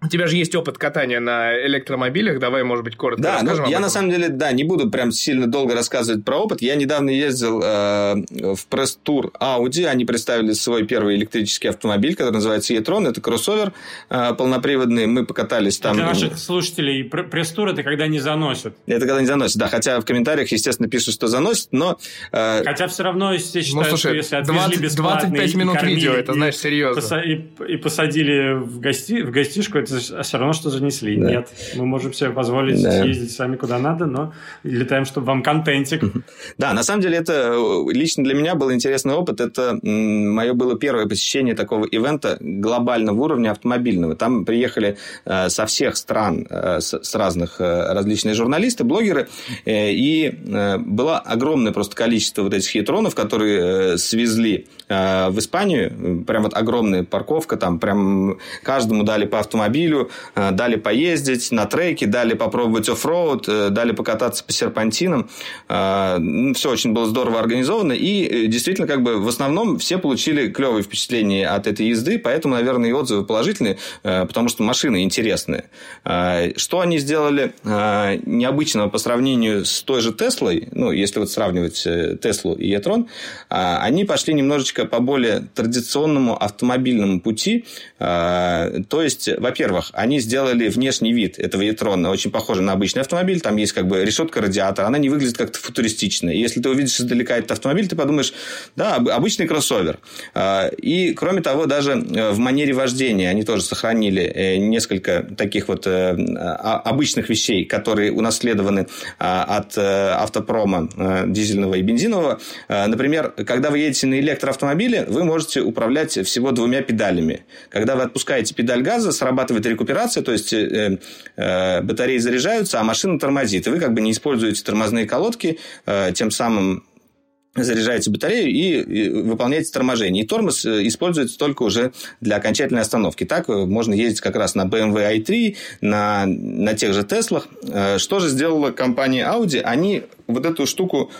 У тебя же есть опыт катания на электромобилях, давай, может быть, коротко Да, ну, расскажем об я на этом. самом деле, да, не буду прям сильно долго рассказывать про опыт. Я недавно ездил э, в пресс-тур Audi. Они представили свой первый электрический автомобиль, который называется e-tron. Это кроссовер э, полноприводный. Мы покатались там. Для наших слушателей пр- пресс-тур это когда не заносят. Это когда не заносит. Да, хотя в комментариях, естественно, пишут, что заносит, но... э, Хотя все равно все считают, Ну, что слушай, если отвезли 20 бесплатно 25 и минут кормили, видео, это, и знаешь, серьезно. И, и посадили в, гости, в гостишку, это все равно, что занесли. Да. Нет, мы можем себе позволить Да. ездить сами куда надо, но летаем, чтобы вам контентик. Да, на самом деле это э, лично для меня был интересный опыт. Это мое было первое посещение такого ивента глобального уровня автомобильного. Там приехали э, со всех стран, э, с, разных различные журналисты, блогеры, и было огромное просто количество вот этих хитронов, которые свезли в Испанию. Прям вот огромная парковка, там прям каждому дали по автомобилю, э, дали поездить на треке, дали попробовать оффроуд, э, дали покататься по серпантинам. Все очень было здорово организовано. И э, действительно, как бы в основном все получили клевые впечатления от этой езды, поэтому, наверное, и отзывы положительные, э, потому что машины интересные. Э, Что они сделали э, необычного по сравнению с той же Теслой, ну, если вот сравнивать э, Теслу и e-tron, они пошли немножечко по более традиционному автомобильному пути. А, То есть, во-первых, они сделали внешний вид этого e-tron очень похожий на обычный автомобиль. Там есть как бы решетка радиатора, она не выглядит как-то футуристично. И если ты увидишь издалека этот автомобиль, ты подумаешь, да, об- обычный кроссовер. А, И, кроме того, даже э, в манере вождения они тоже сохранили э, несколько таких вот э, а- обычных вещей, которые унаследованы от автопрома дизельного и бензинового. Например, когда вы едете на электроавтомобиле, вы можете управлять всего двумя педалями. Когда вы отпускаете педаль газа, срабатывает рекуперация, то есть э, э, батареи заряжаются, а машина тормозит. И вы как бы не используете тормозные колодки, э, тем самым заряжаете батарею и, выполняете торможение. И тормоз э, используется только уже для окончательной остановки. Так э, можно ездить как раз на BMW i3, на, на тех же Теслах. Э, Что же сделала компания Audi? Они вот эту штуку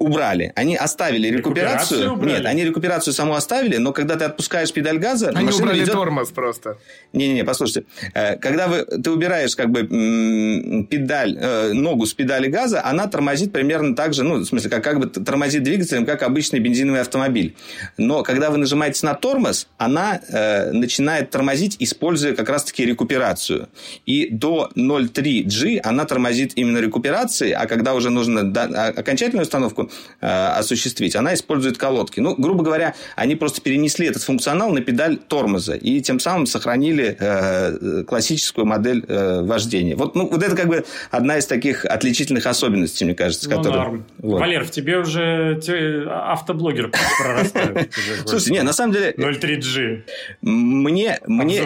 убрали. Они оставили рекуперацию. Рекуперацию убрали? Нет, они рекуперацию саму оставили, но когда ты отпускаешь педаль газа, Они машина убрали ведет тормоз просто. не-не-не, послушайте. Э, Когда вы, ты убираешь как бы педаль, э, ногу с педали газа, она тормозит примерно так же, ну, в смысле, как, как бы тормозит двигателем, как обычный бензиновый автомобиль. Но когда вы нажимаете на тормоз, она э, начинает тормозить, используя как раз-таки рекуперацию. И до 0,3G она тормозит именно рекуперацией, а когда уже нужно окончательную установку э, осуществить, она использует колодки. Ну, грубо говоря, они просто перенесли этот функционал на педаль тормоза и тем самым сохранили э, классическую модель э, вождения. Вот, ну, вот это как бы одна из таких отличительных особенностей, мне кажется, Ну, которые... Вот. Валер, в тебе уже те- автоблогер прорастает. Слушайте, не, на самом деле, 0,3G. мне, мне.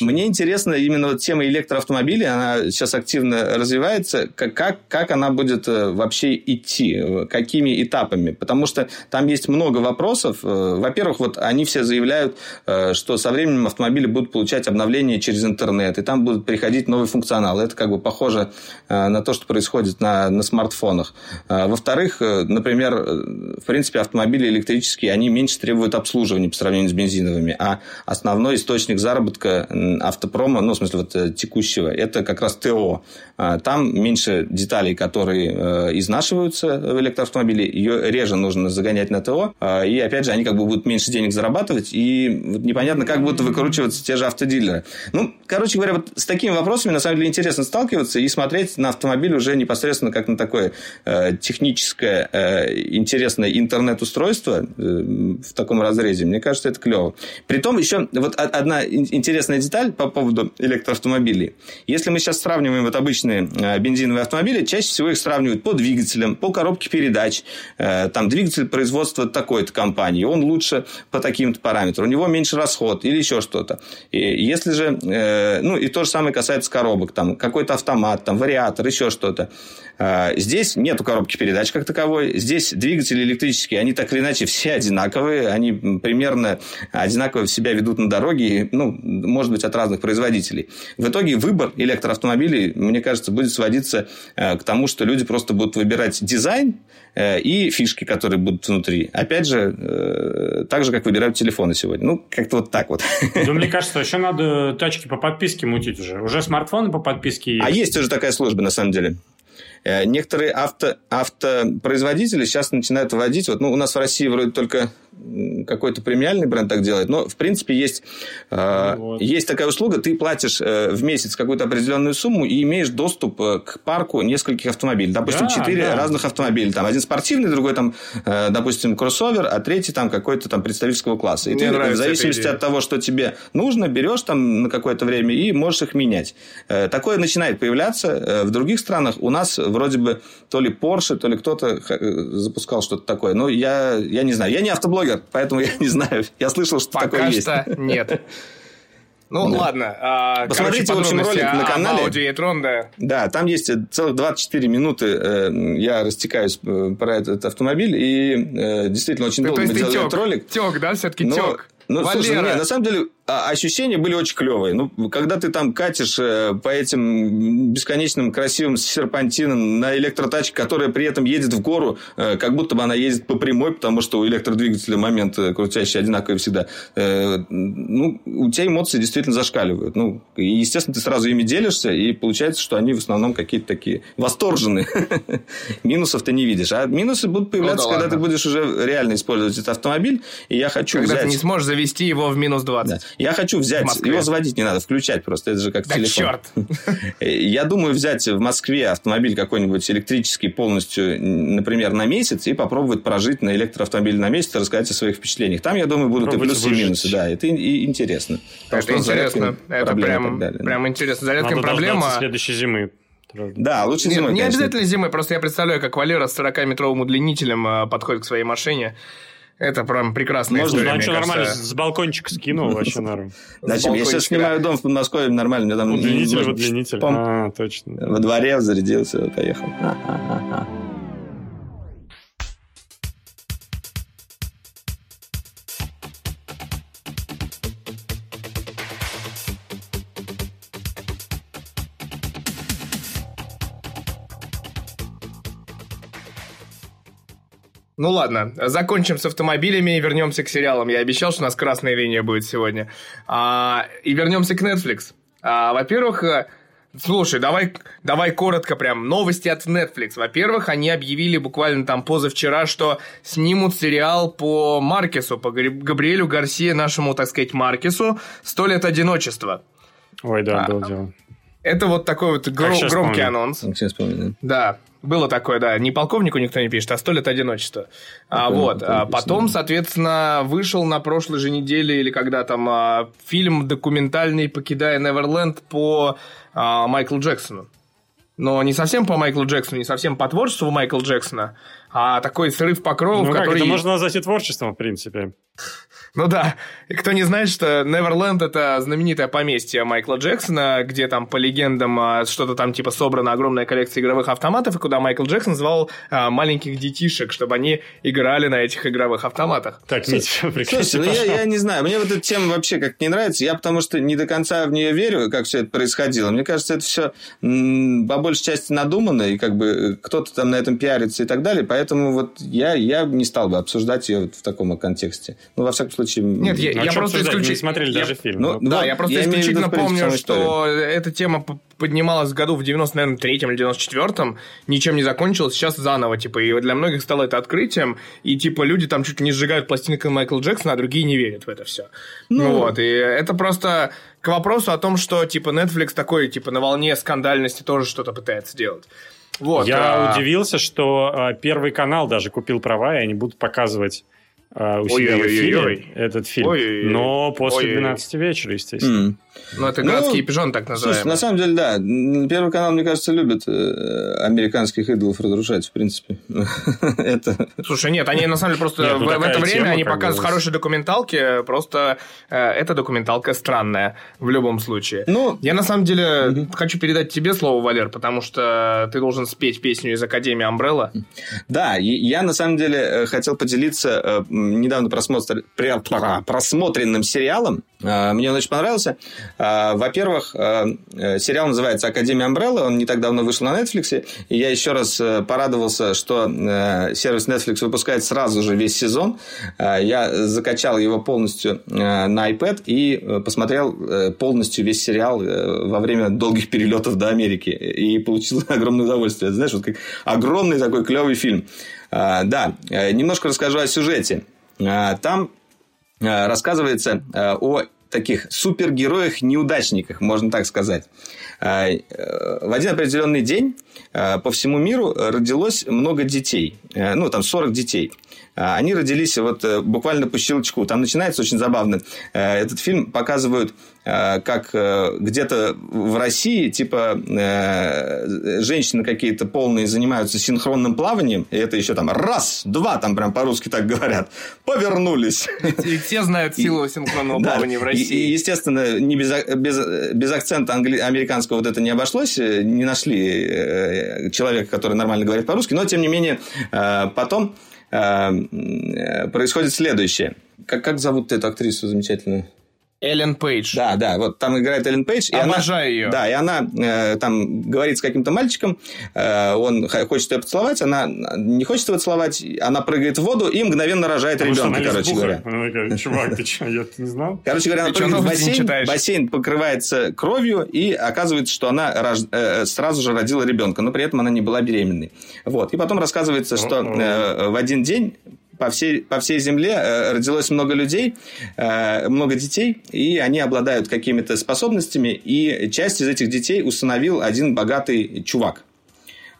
Мне интересно именно вот тема электроавтомобилей, она сейчас активно развивается. Как, как, как она будет вообще идти? Какими этапами? Потому что там есть много вопросов. Э, во-первых, вот они все заявляют, э, что со временем автомобили будут получать обновления через интернет, и там будут приходить новый функционал. Это как бы похоже э, на то, что происходит на, на смартфонах. Во-вторых, например, в принципе, автомобили электрические, они меньше требуют обслуживания по сравнению с бензиновыми, а основной источник заработка автопрома, ну, в смысле, вот текущего, это как раз ТО. Там меньше деталей, которые изнашиваются в электроавтомобиле, ее реже нужно загонять на ТО, и, опять же, они как бы будут меньше денег зарабатывать, и непонятно, как будут выкручиваться те же автодилеры. Ну, короче говоря, вот с такими вопросами, на самом деле, интересно сталкиваться и смотреть на автомобиль уже непосредственно как на такое э, техническое, э, интересное интернет-устройство э, в таком разрезе. Мне кажется, это клево. Притом, еще вот одна интересная деталь по поводу электроавтомобилей. Если мы сейчас сравниваем вот обычные бензиновые автомобили, чаще всего их сравнивают по двигателям, по коробке передач. Э, там двигатель производства такой-то компании, он лучше по таким-то параметрам, у него меньше расход или еще что-то. И если же, э, ну и то же самое касается коробок, там какой-то автомат, там вариатор, еще что-то. Э, здесь нету коробки передач как таковой, здесь двигатели электрические, они так или иначе все одинаковые, они примерно одинаково себя ведут на дороге, ну, может быть, от разных производителей. В итоге выбор электроавтомобилей, мне кажется, будет сводиться к тому, что люди просто будут выбирать дизайн, и фишки, которые будут внутри. Опять же, э, так же, как выбирают телефоны сегодня. Ну, как-то вот так вот. Ну, мне кажется, еще надо тачки по подписке мутить уже. Уже смартфоны по подписке есть. А есть уже такая служба, на самом деле. Э, некоторые авто, автопроизводители сейчас начинают вводить, вот, ну, у нас в России вроде только какой-то премиальный бренд так делает, но, в принципе, есть, э, вот. есть такая услуга, ты платишь э, в месяц какую-то определенную сумму и имеешь доступ к парку нескольких автомобилей. Допустим, четыре да, да. разных автомобиля. Там один спортивный, другой, там, допустим, кроссовер, а третий там какой-то там представительского класса. И Мне ты в зависимости от того, что тебе нужно, берешь там на какое-то время и можешь их менять. Такое начинает появляться в других странах. У нас вроде бы то ли Porsche, то ли кто-то запускал что-то такое. Но я, я не знаю. Я не автоблогер, поэтому я не знаю. Я слышал, что Пока такое есть. Пока что нет. Ну, да. ладно. А, Посмотрите, короче, в общем, ролик на канале. Audi e-tron, да. Да, там есть целых 24 минуты. Э, я растекаюсь э, про этот автомобиль. И э, действительно, очень долго мы делали этот ролик. Тек, да, все-таки тек. Ну, Валера. слушай, нет, на самом деле а, ощущения были очень клевые. Ну, когда ты там катишь э, по этим бесконечным красивым серпантинам на электротачке, которая при этом едет в гору, э, как будто бы она ездит по прямой, потому что у электродвигателя момент э, крутящий одинаковый всегда. Ну, у тебя эмоции действительно зашкаливают. Ну, и, естественно, ты сразу ими делишься, и получается, что они в основном какие-то такие восторженные. Минусов ты не видишь. А минусы будут появляться, ну, да когда ты будешь уже реально использовать этот автомобиль. И я хочу когда взять... ты не сможешь завести его в минус 20. Я хочу взять, его заводить не надо, включать просто, это же как да телефон. черт! Я думаю взять в Москве автомобиль какой-нибудь электрический полностью, например, на месяц и попробовать прожить на электроавтомобиле на месяц и рассказать о своих впечатлениях. Там, я думаю, будут Пробуйте и плюсы, выжить. и минусы. Да, это и интересно. Это интересно. Это прям, прям интересно. Зарядками проблема. следующей зимы. Да, лучше зимой. Не обязательно зимой, просто я представляю, как Валера с 40-метровым удлинителем а, подходит к своей машине. Это прям прекрасная Можно, история, ну, что, нормально, с балкончика скинул вообще норм. Зачем? Я сейчас снимаю дом в Подмосковье, нормально. Мне там удлинитель, удлинитель. А, точно. Во дворе зарядился, поехал. Ну ладно, закончим с автомобилями и вернемся к сериалам. Я обещал, что у нас красная линия будет сегодня. А, и вернемся к Netflix. А, во-первых, э, слушай, давай, давай коротко прям. Новости от Netflix. Во-первых, они объявили буквально там позавчера, что снимут сериал по Маркесу, по Габриэлю Гарсия, нашему, так сказать, Маркесу «Сто лет одиночества». Ой, да, а, был дело. Это вот такой вот гром, громкий помню. анонс. Сейчас помню. Да. Было такое, да. Не полковнику никто не пишет, а сто лет одиночества. А, вот. А потом, соответственно, вышел на прошлой же неделе или когда там а, фильм документальный «Покидая Неверленд» по а, Майклу Джексону. но не совсем по Майклу Джексону, не совсем по творчеству Майкла Джексона, а такой срыв покровов, Ну как, который... это можно назвать и творчеством, в принципе. Ну да, и кто не знает, что Неверленд это знаменитое поместье Майкла Джексона, где там по легендам а, что-то там типа собрана огромная коллекция игровых автоматов, и куда Майкл Джексон звал а, маленьких детишек, чтобы они играли на этих игровых автоматах. Так, Митя, Слушайте, ну я, я не знаю, мне вот эта тема вообще как не нравится. Я потому что не до конца в нее верю, как все это происходило. Мне кажется, это все по большей части надумано, и как бы кто-то там на этом пиарится и так далее. Поэтому вот я, я не стал бы обсуждать ее вот в таком контексте. Ну, во всяком случае... Нет, я, Ну, а я просто обсуждать? Мы исключи- не смотрели я- даже фильм. Ну, Ну, Да, я просто я виду, исключительно в принципе, помню, что эта тема поднималась в году в 93-м или 94-м, ничем не закончилась, сейчас заново, типа, и для многих стало это открытием, и, типа, люди там чуть ли не сжигают пластинкой Майкла Джексона, а другие не верят в это все. Ну, вот, и это просто к вопросу о том, что, типа, Netflix такой, типа, на волне скандальности тоже что-то пытается делать. Вот, Я а- удивился, что а, Первый канал даже купил права, и они будут показывать у себя в эфире этот фильм. Но после Ой-ой-ой. 12 вечера, естественно. Ну, это Ну, городские пижоны, так Слушай, называемые. на самом деле, да. Первый канал, мне кажется, любит э, американских идолов разрушать, в принципе. Это... Слушай, нет, они на самом деле просто Нет, ну в, в такая это время тема, они показывают хорошие документалки, просто э, эта документалка странная в любом случае. Ну, Я на самом деле хочу передать тебе слово, Валер, потому что ты должен спеть песню из Академии Амбрелла. Да, я на самом деле э, хотел поделиться э, недавно пра- просмотренным сериалом. Э, Мне он очень понравился. Э, Во-первых, э, сериал называется «Академия Umbrella», он не так давно вышел на Netflix, и я еще раз э, порадовался, что э, сервис Netflix выпускает сразу же весь сезон. Я закачал его полностью на iPad и посмотрел полностью весь сериал во время долгих перелетов до Америки и получил огромное удовольствие. Знаешь, вот как огромный такой клевый фильм. А, Да, э, немножко расскажу о сюжете. А, Там э, рассказывается э, о таких супергероях-неудачниках, можно так сказать. А, В один определенный день по всему миру родилось много детей. Э, Ну, там 40 детей. Они родились вот э, буквально по щелчку. Там начинается очень забавно. Э, Этот фильм показывают, э, как э, где-то в России, типа, э, женщины какие-то полные занимаются синхронным плаванием. И это еще там раз, два, там прям по-русски так говорят. Повернулись. И все знают силу синхронного Да. плавания в И, и, России. естественно, не без, без, без акцента англи- американского вот это не обошлось. э, Не нашли э, человека, который нормально говорит по-русски. Но, тем не менее, э, потом э, э, происходит следующее. Как, как зовут эту актрису замечательную? Эллен Пейдж. Да, да, вот там играет Эллен Пейдж. и она- Обожаю ее. Да, и она э, там говорит с каким-то мальчиком, э, он хочет ее поцеловать, она не хочет его целовать, она прыгает в воду и мгновенно рожает Потому что ребенка, она короче говоря. Она такая, чувак, ты что, я не знал? Короче говоря, она Ты прыгает в бассейн, бассейн покрывается кровью, и оказывается, что она рож- э, сразу же родила ребенка, но при этом она не была беременной. Вот. И потом рассказывается, что э, в один день по всей, по всей земле э, родилось много людей, э, много детей, и они обладают какими-то способностями, и часть из этих детей усыновил один богатый чувак.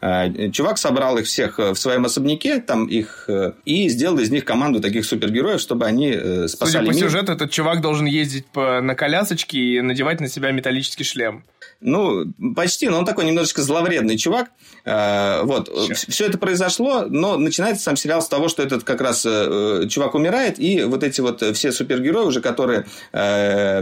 Э, Чувак собрал их всех в своем особняке, там их и сделал из них команду таких супергероев, чтобы они э, Судя спасали по мир. сюжету, этот чувак должен ездить по, на колясочке и надевать на себя металлический шлем. Ну, почти, но он такой немножечко зловредный чувак. Э, Вот. Все это произошло, но начинается сам сериал с того, что этот как раз э, чувак умирает, и вот эти вот все супергерои уже, которые э,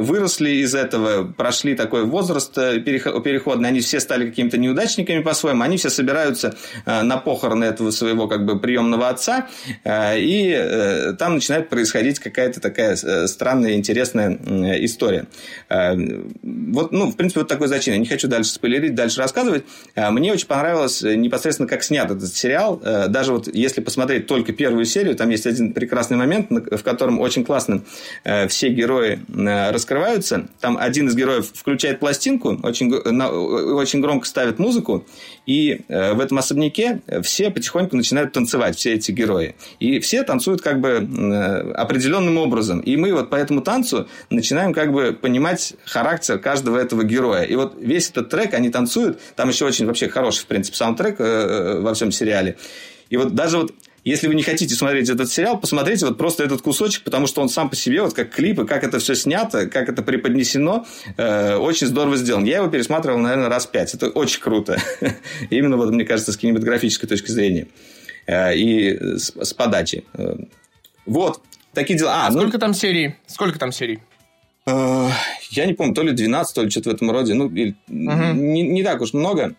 выросли из этого, прошли такой возраст э, перехо- переходный, они все стали какими-то неудачниками по-своему, они все собираются э, на похороны этого своего как бы приемного отца, э, и э, там начинает происходить какая-то такая э, странная, интересная история. Э, Вот, ну, в принципе, вот такой зачин. Не хочу дальше спойлерить, дальше рассказывать. Э, Мне очень понравилось э, непосредственно, как снят этот сериал. Э, Даже вот если посмотреть только первую серию, там есть один прекрасный момент, в котором очень классно э, все герои раскрываются. Там один из героев включает пластинку, очень, очень громко ставит музыку, и в этом особняке все потихоньку начинают танцевать, все эти герои. И все танцуют как бы определенным образом. И мы вот по этому танцу начинаем как бы понимать характер каждого этого героя. И вот весь этот трек они танцуют. Там еще очень вообще хороший, в принципе, саундтрек э, э, во всем сериале. И вот даже вот если вы не хотите смотреть этот сериал, посмотрите вот просто этот кусочек, потому что он сам по себе, вот как клипы, как это все снято, как это преподнесено, э, очень здорово сделан. Я его пересматривал, наверное, раз пять. Это очень круто. Именно вот, мне кажется, с кинематографической точки зрения. Э, и с, с подачи. Э, вот. Такие дела. А, ну... сколько там серий? Сколько там серий? Э, я не помню, то ли 12, то ли что-то в этом роде. Ну, угу. не, не так уж много.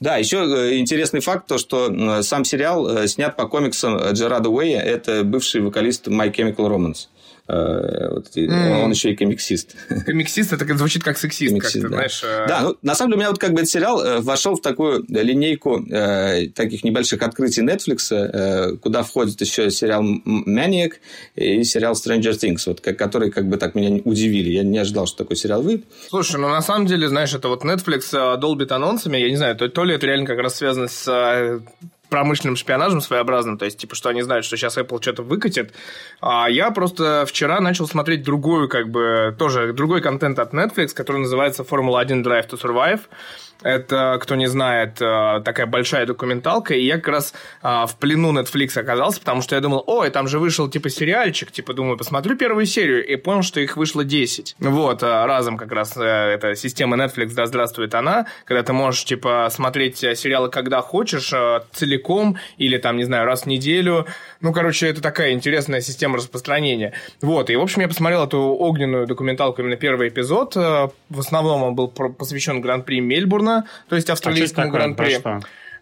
Да, еще э, интересный факт, то, что сам сериал э, снят по комиксам Джерада Уэя. Это бывший вокалист My Chemical Romance. Э, вот, mm. Он еще и комиксист. Комиксист, это звучит как сексист, комиксист как да. знаешь. Э. Да, ну, на самом деле, у меня вот как бы этот сериал э, вошел в такую линейку э, таких небольших открытий Netflix, э, куда входит еще сериал Maniac и сериал Stranger Things, вот, которые как бы так меня удивили. Я не ожидал, что такой сериал выйдет. Слушай, ну на самом деле, знаешь, это вот Netflix долбит анонсами, я не знаю, то, то ли это реально как раз связано с промышленным шпионажем своеобразным, то есть, типа, что они знают, что сейчас Apple что-то выкатит. А я просто вчера начал смотреть другую, как бы, тоже другой контент от Netflix, который называется Formula 1 Drive to Survive. Это, кто не знает, э, такая большая документалка, и я как раз а, в плену Netflix оказался, потому что я думал, ой, там же вышел, типа, сериальчик, типа, думаю, посмотрю первую серию, и понял, что их вышло 10. Вот, а, разом как раз э, эта система Netflix, да, здравствует она, когда ты можешь, типа, смотреть сериалы, когда хочешь, э, целиком, или там, не знаю, раз в неделю. Ну, короче, это такая интересная система распространения. Вот, и, в общем, я посмотрел эту огненную документалку, именно первый эпизод. В основном он был посвящен Гран-при Мельбурна, то есть австралийскому а гран-при.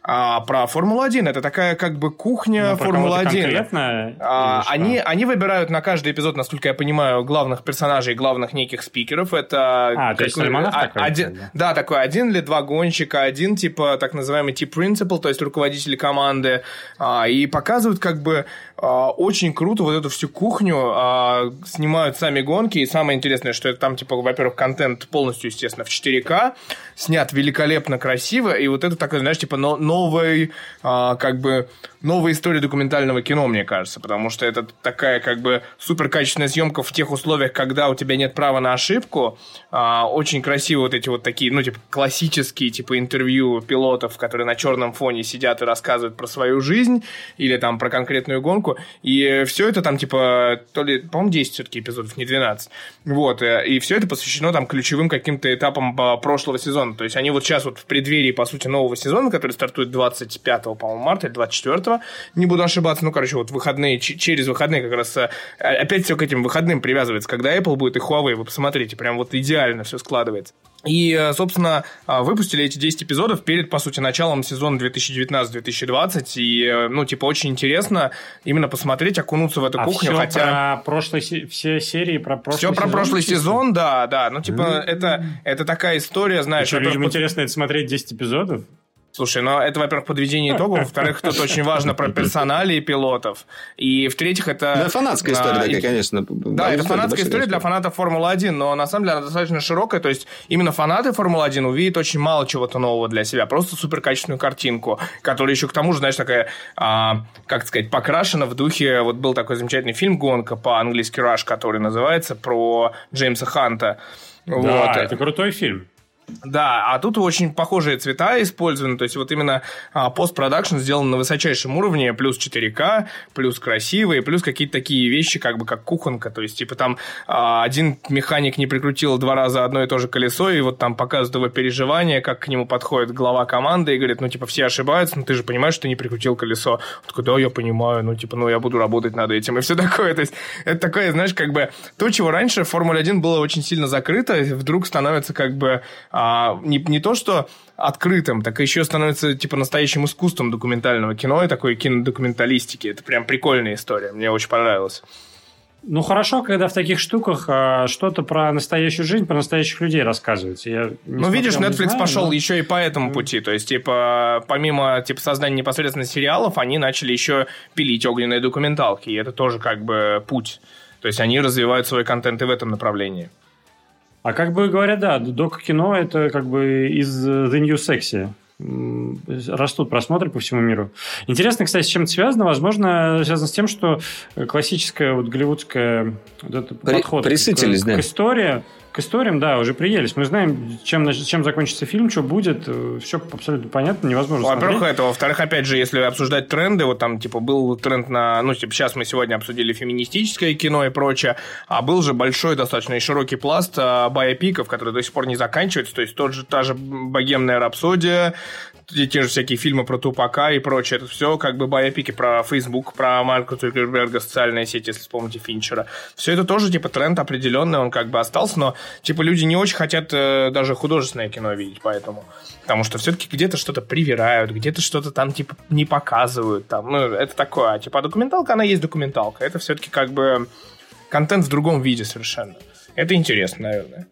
А, про Формулу-1. Это такая как бы кухня ну, Формулы-1. А, они, они выбирают на каждый эпизод, насколько я понимаю, главных персонажей, главных неких спикеров. Это а, то есть а, такой, один, да. такой один или два гонщика, один типа так называемый тип принципал, то есть руководитель команды. А, и показывают как бы а, очень круто вот эту всю кухню а, снимают сами гонки. И самое интересное, что это там, типа, во-первых, контент полностью, естественно, в 4К, снят великолепно красиво. И вот это такой, знаешь, типа, но, новый, а, как бы, новая история документального кино, мне кажется, потому что это такая, как бы, супер качественная съемка в тех условиях, когда у тебя нет права на ошибку. А, очень красиво вот эти вот такие, ну, типа, классические, типа, интервью пилотов, которые на черном фоне сидят и рассказывают про свою жизнь или там про конкретную гонку. И все это там, типа, то ли, по-моему, 10 все-таки эпизодов, не 12. Вот, э, и все это посвящено там ключевым каким-то этапам прошлого сезона. То есть они вот сейчас вот в преддверии, по сути, нового сезона, который стартует стартует 25, по-моему, марта или 24, не буду ошибаться. Ну, короче, вот выходные, через выходные как раз э, опять все к этим выходным привязывается. Когда Apple будет и Huawei, вы посмотрите, прям вот идеально все складывается. И, э, собственно, э, выпустили эти 10 эпизодов перед, по сути, началом сезона 2019-2020. И, ну, типа, очень интересно именно посмотреть, окунуться в эту а кухню. Все хотя... про прошлый, все серии про прошлый Все сезон? про прошлый сезон, да, да. Ну, типа, mm-hmm. это, это такая история, знаешь... Что, людям интересно это смотреть 10 эпизодов? Слушай, ну это, во-первых, подведение итогов, во-вторых, тут очень важно про персоналии пилотов, и в-третьих, это... Да, фанатская история такая, конечно. Да, это фанатская история для фанатов Формулы-1, но на самом деле она достаточно широкая, то есть именно фанаты Формулы-1 увидят очень мало чего-то нового для себя, просто суперкачественную картинку, которая еще к тому же, знаешь, такая, а, как сказать, покрашена в духе, вот был такой замечательный фильм «Гонка» по-английски «Rush», который называется, про Джеймса Ханта. Да, вот. это крутой фильм. Да, а тут очень похожие цвета использованы, то есть вот именно а, постпродакшн сделан на высочайшем уровне, плюс 4К, плюс красивые, плюс какие-то такие вещи, как бы как кухонка, то есть типа там а, один механик не прикрутил два раза одно и то же колесо, и вот там показывают его переживания, как к нему подходит глава команды и говорит, ну типа все ошибаются, но ты же понимаешь, что не прикрутил колесо. Он такой, да, я понимаю, ну типа, ну я буду работать над этим, и все такое, то есть это такое, знаешь, как бы то, чего раньше в Формуле 1 было очень сильно закрыто, вдруг становится как бы а, не, не то, что открытым, так еще становится типа настоящим искусством документального кино и такой кинодокументалистики. Это прям прикольная история, мне очень понравилось. Ну хорошо, когда в таких штуках а, что-то про настоящую жизнь, про настоящих людей рассказывается. Я ну видишь, Netflix знаю, пошел но... еще и по этому пути, то есть типа помимо типа создания непосредственно сериалов, они начали еще пилить огненные документалки, и это тоже как бы путь. То есть они развивают свой контент и в этом направлении. А как бы говоря, да, док-кино это как бы из The New Sexy растут просмотры по всему миру. Интересно, кстати, с чем это связано? Возможно, связано с тем, что классическая вот голливудская вот этот При, подход к, да. к истории к историям, да, уже приелись. Мы знаем, чем, чем закончится фильм, что будет. Все абсолютно понятно, невозможно Во-первых, смотреть. это. Во-вторых, опять же, если обсуждать тренды, вот там, типа, был тренд на... Ну, типа, сейчас мы сегодня обсудили феминистическое кино и прочее, а был же большой достаточно и широкий пласт а, байопиков, которые до сих пор не заканчиваются. То есть, тот же, та же «Богемная рапсодия», те, те же всякие фильмы про Тупака и прочее. Это все как бы байопики про Facebook, про Марка Цукерберга, социальные сети, если вспомните Финчера. Все это тоже, типа, тренд определенный, он как бы остался, но, типа, люди не очень хотят э, даже художественное кино видеть, поэтому. Потому что все-таки где-то что-то привирают, где-то что-то там, типа, не показывают. Там, ну, это такое. А, типа, а документалка, она есть документалка. Это все-таки как бы контент в другом виде совершенно. Это интересно, наверное.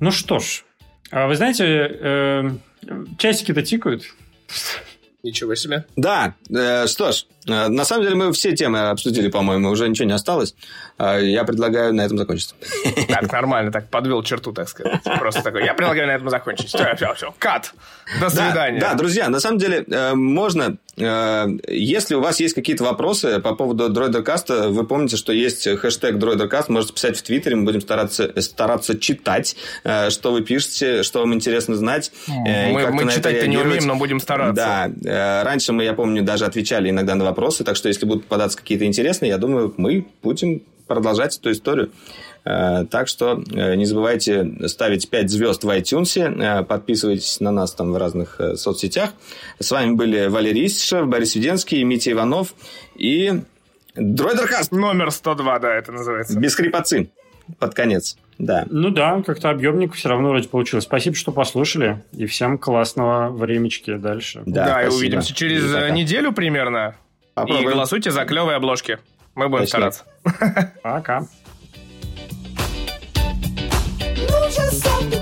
Ну что ж, а вы знаете, э, часики-то тикают. Ничего себе. Да, э, что ж, на самом деле мы все темы обсудили, по-моему, уже ничего не осталось. Э, я предлагаю на этом закончить. Так, нормально, так подвел черту, так сказать. Просто такой, я предлагаю на этом закончить. Все, все, все. Кат. До Да, свидания. Да, друзья, на самом деле э, можно, э, если у вас есть какие-то вопросы по поводу Дроидеркаста, вы помните, что есть хэштег Дроидеркаст, можете писать в Твиттере, мы будем стараться, стараться читать, э, что вы пишете, что вам интересно знать. э, и Мы, мы читать-то не умеем, но будем стараться. Да, э, раньше мы, я помню, даже отвечали иногда на вопросы, так что если будут попадаться какие-то интересные, я думаю, мы будем продолжать эту историю. Э, Так что э, не забывайте ставить 5 звезд в iTunes, э, подписывайтесь на нас там в разных соцсетях. С вами были Валерий Истишев, Борис Веденский, Митя Иванов и Дройдеркаст Номер 102, да, это называется. без хрипотцы под конец. Да. Ну да, как-то объемник все равно вроде получилось. Спасибо, что послушали. И всем классного времечки дальше. Да, Да, и увидимся через И пока. неделю примерно. И Попробуем. голосуйте за клевые обложки. Мы будем Точно. стараться. Пока. Yourself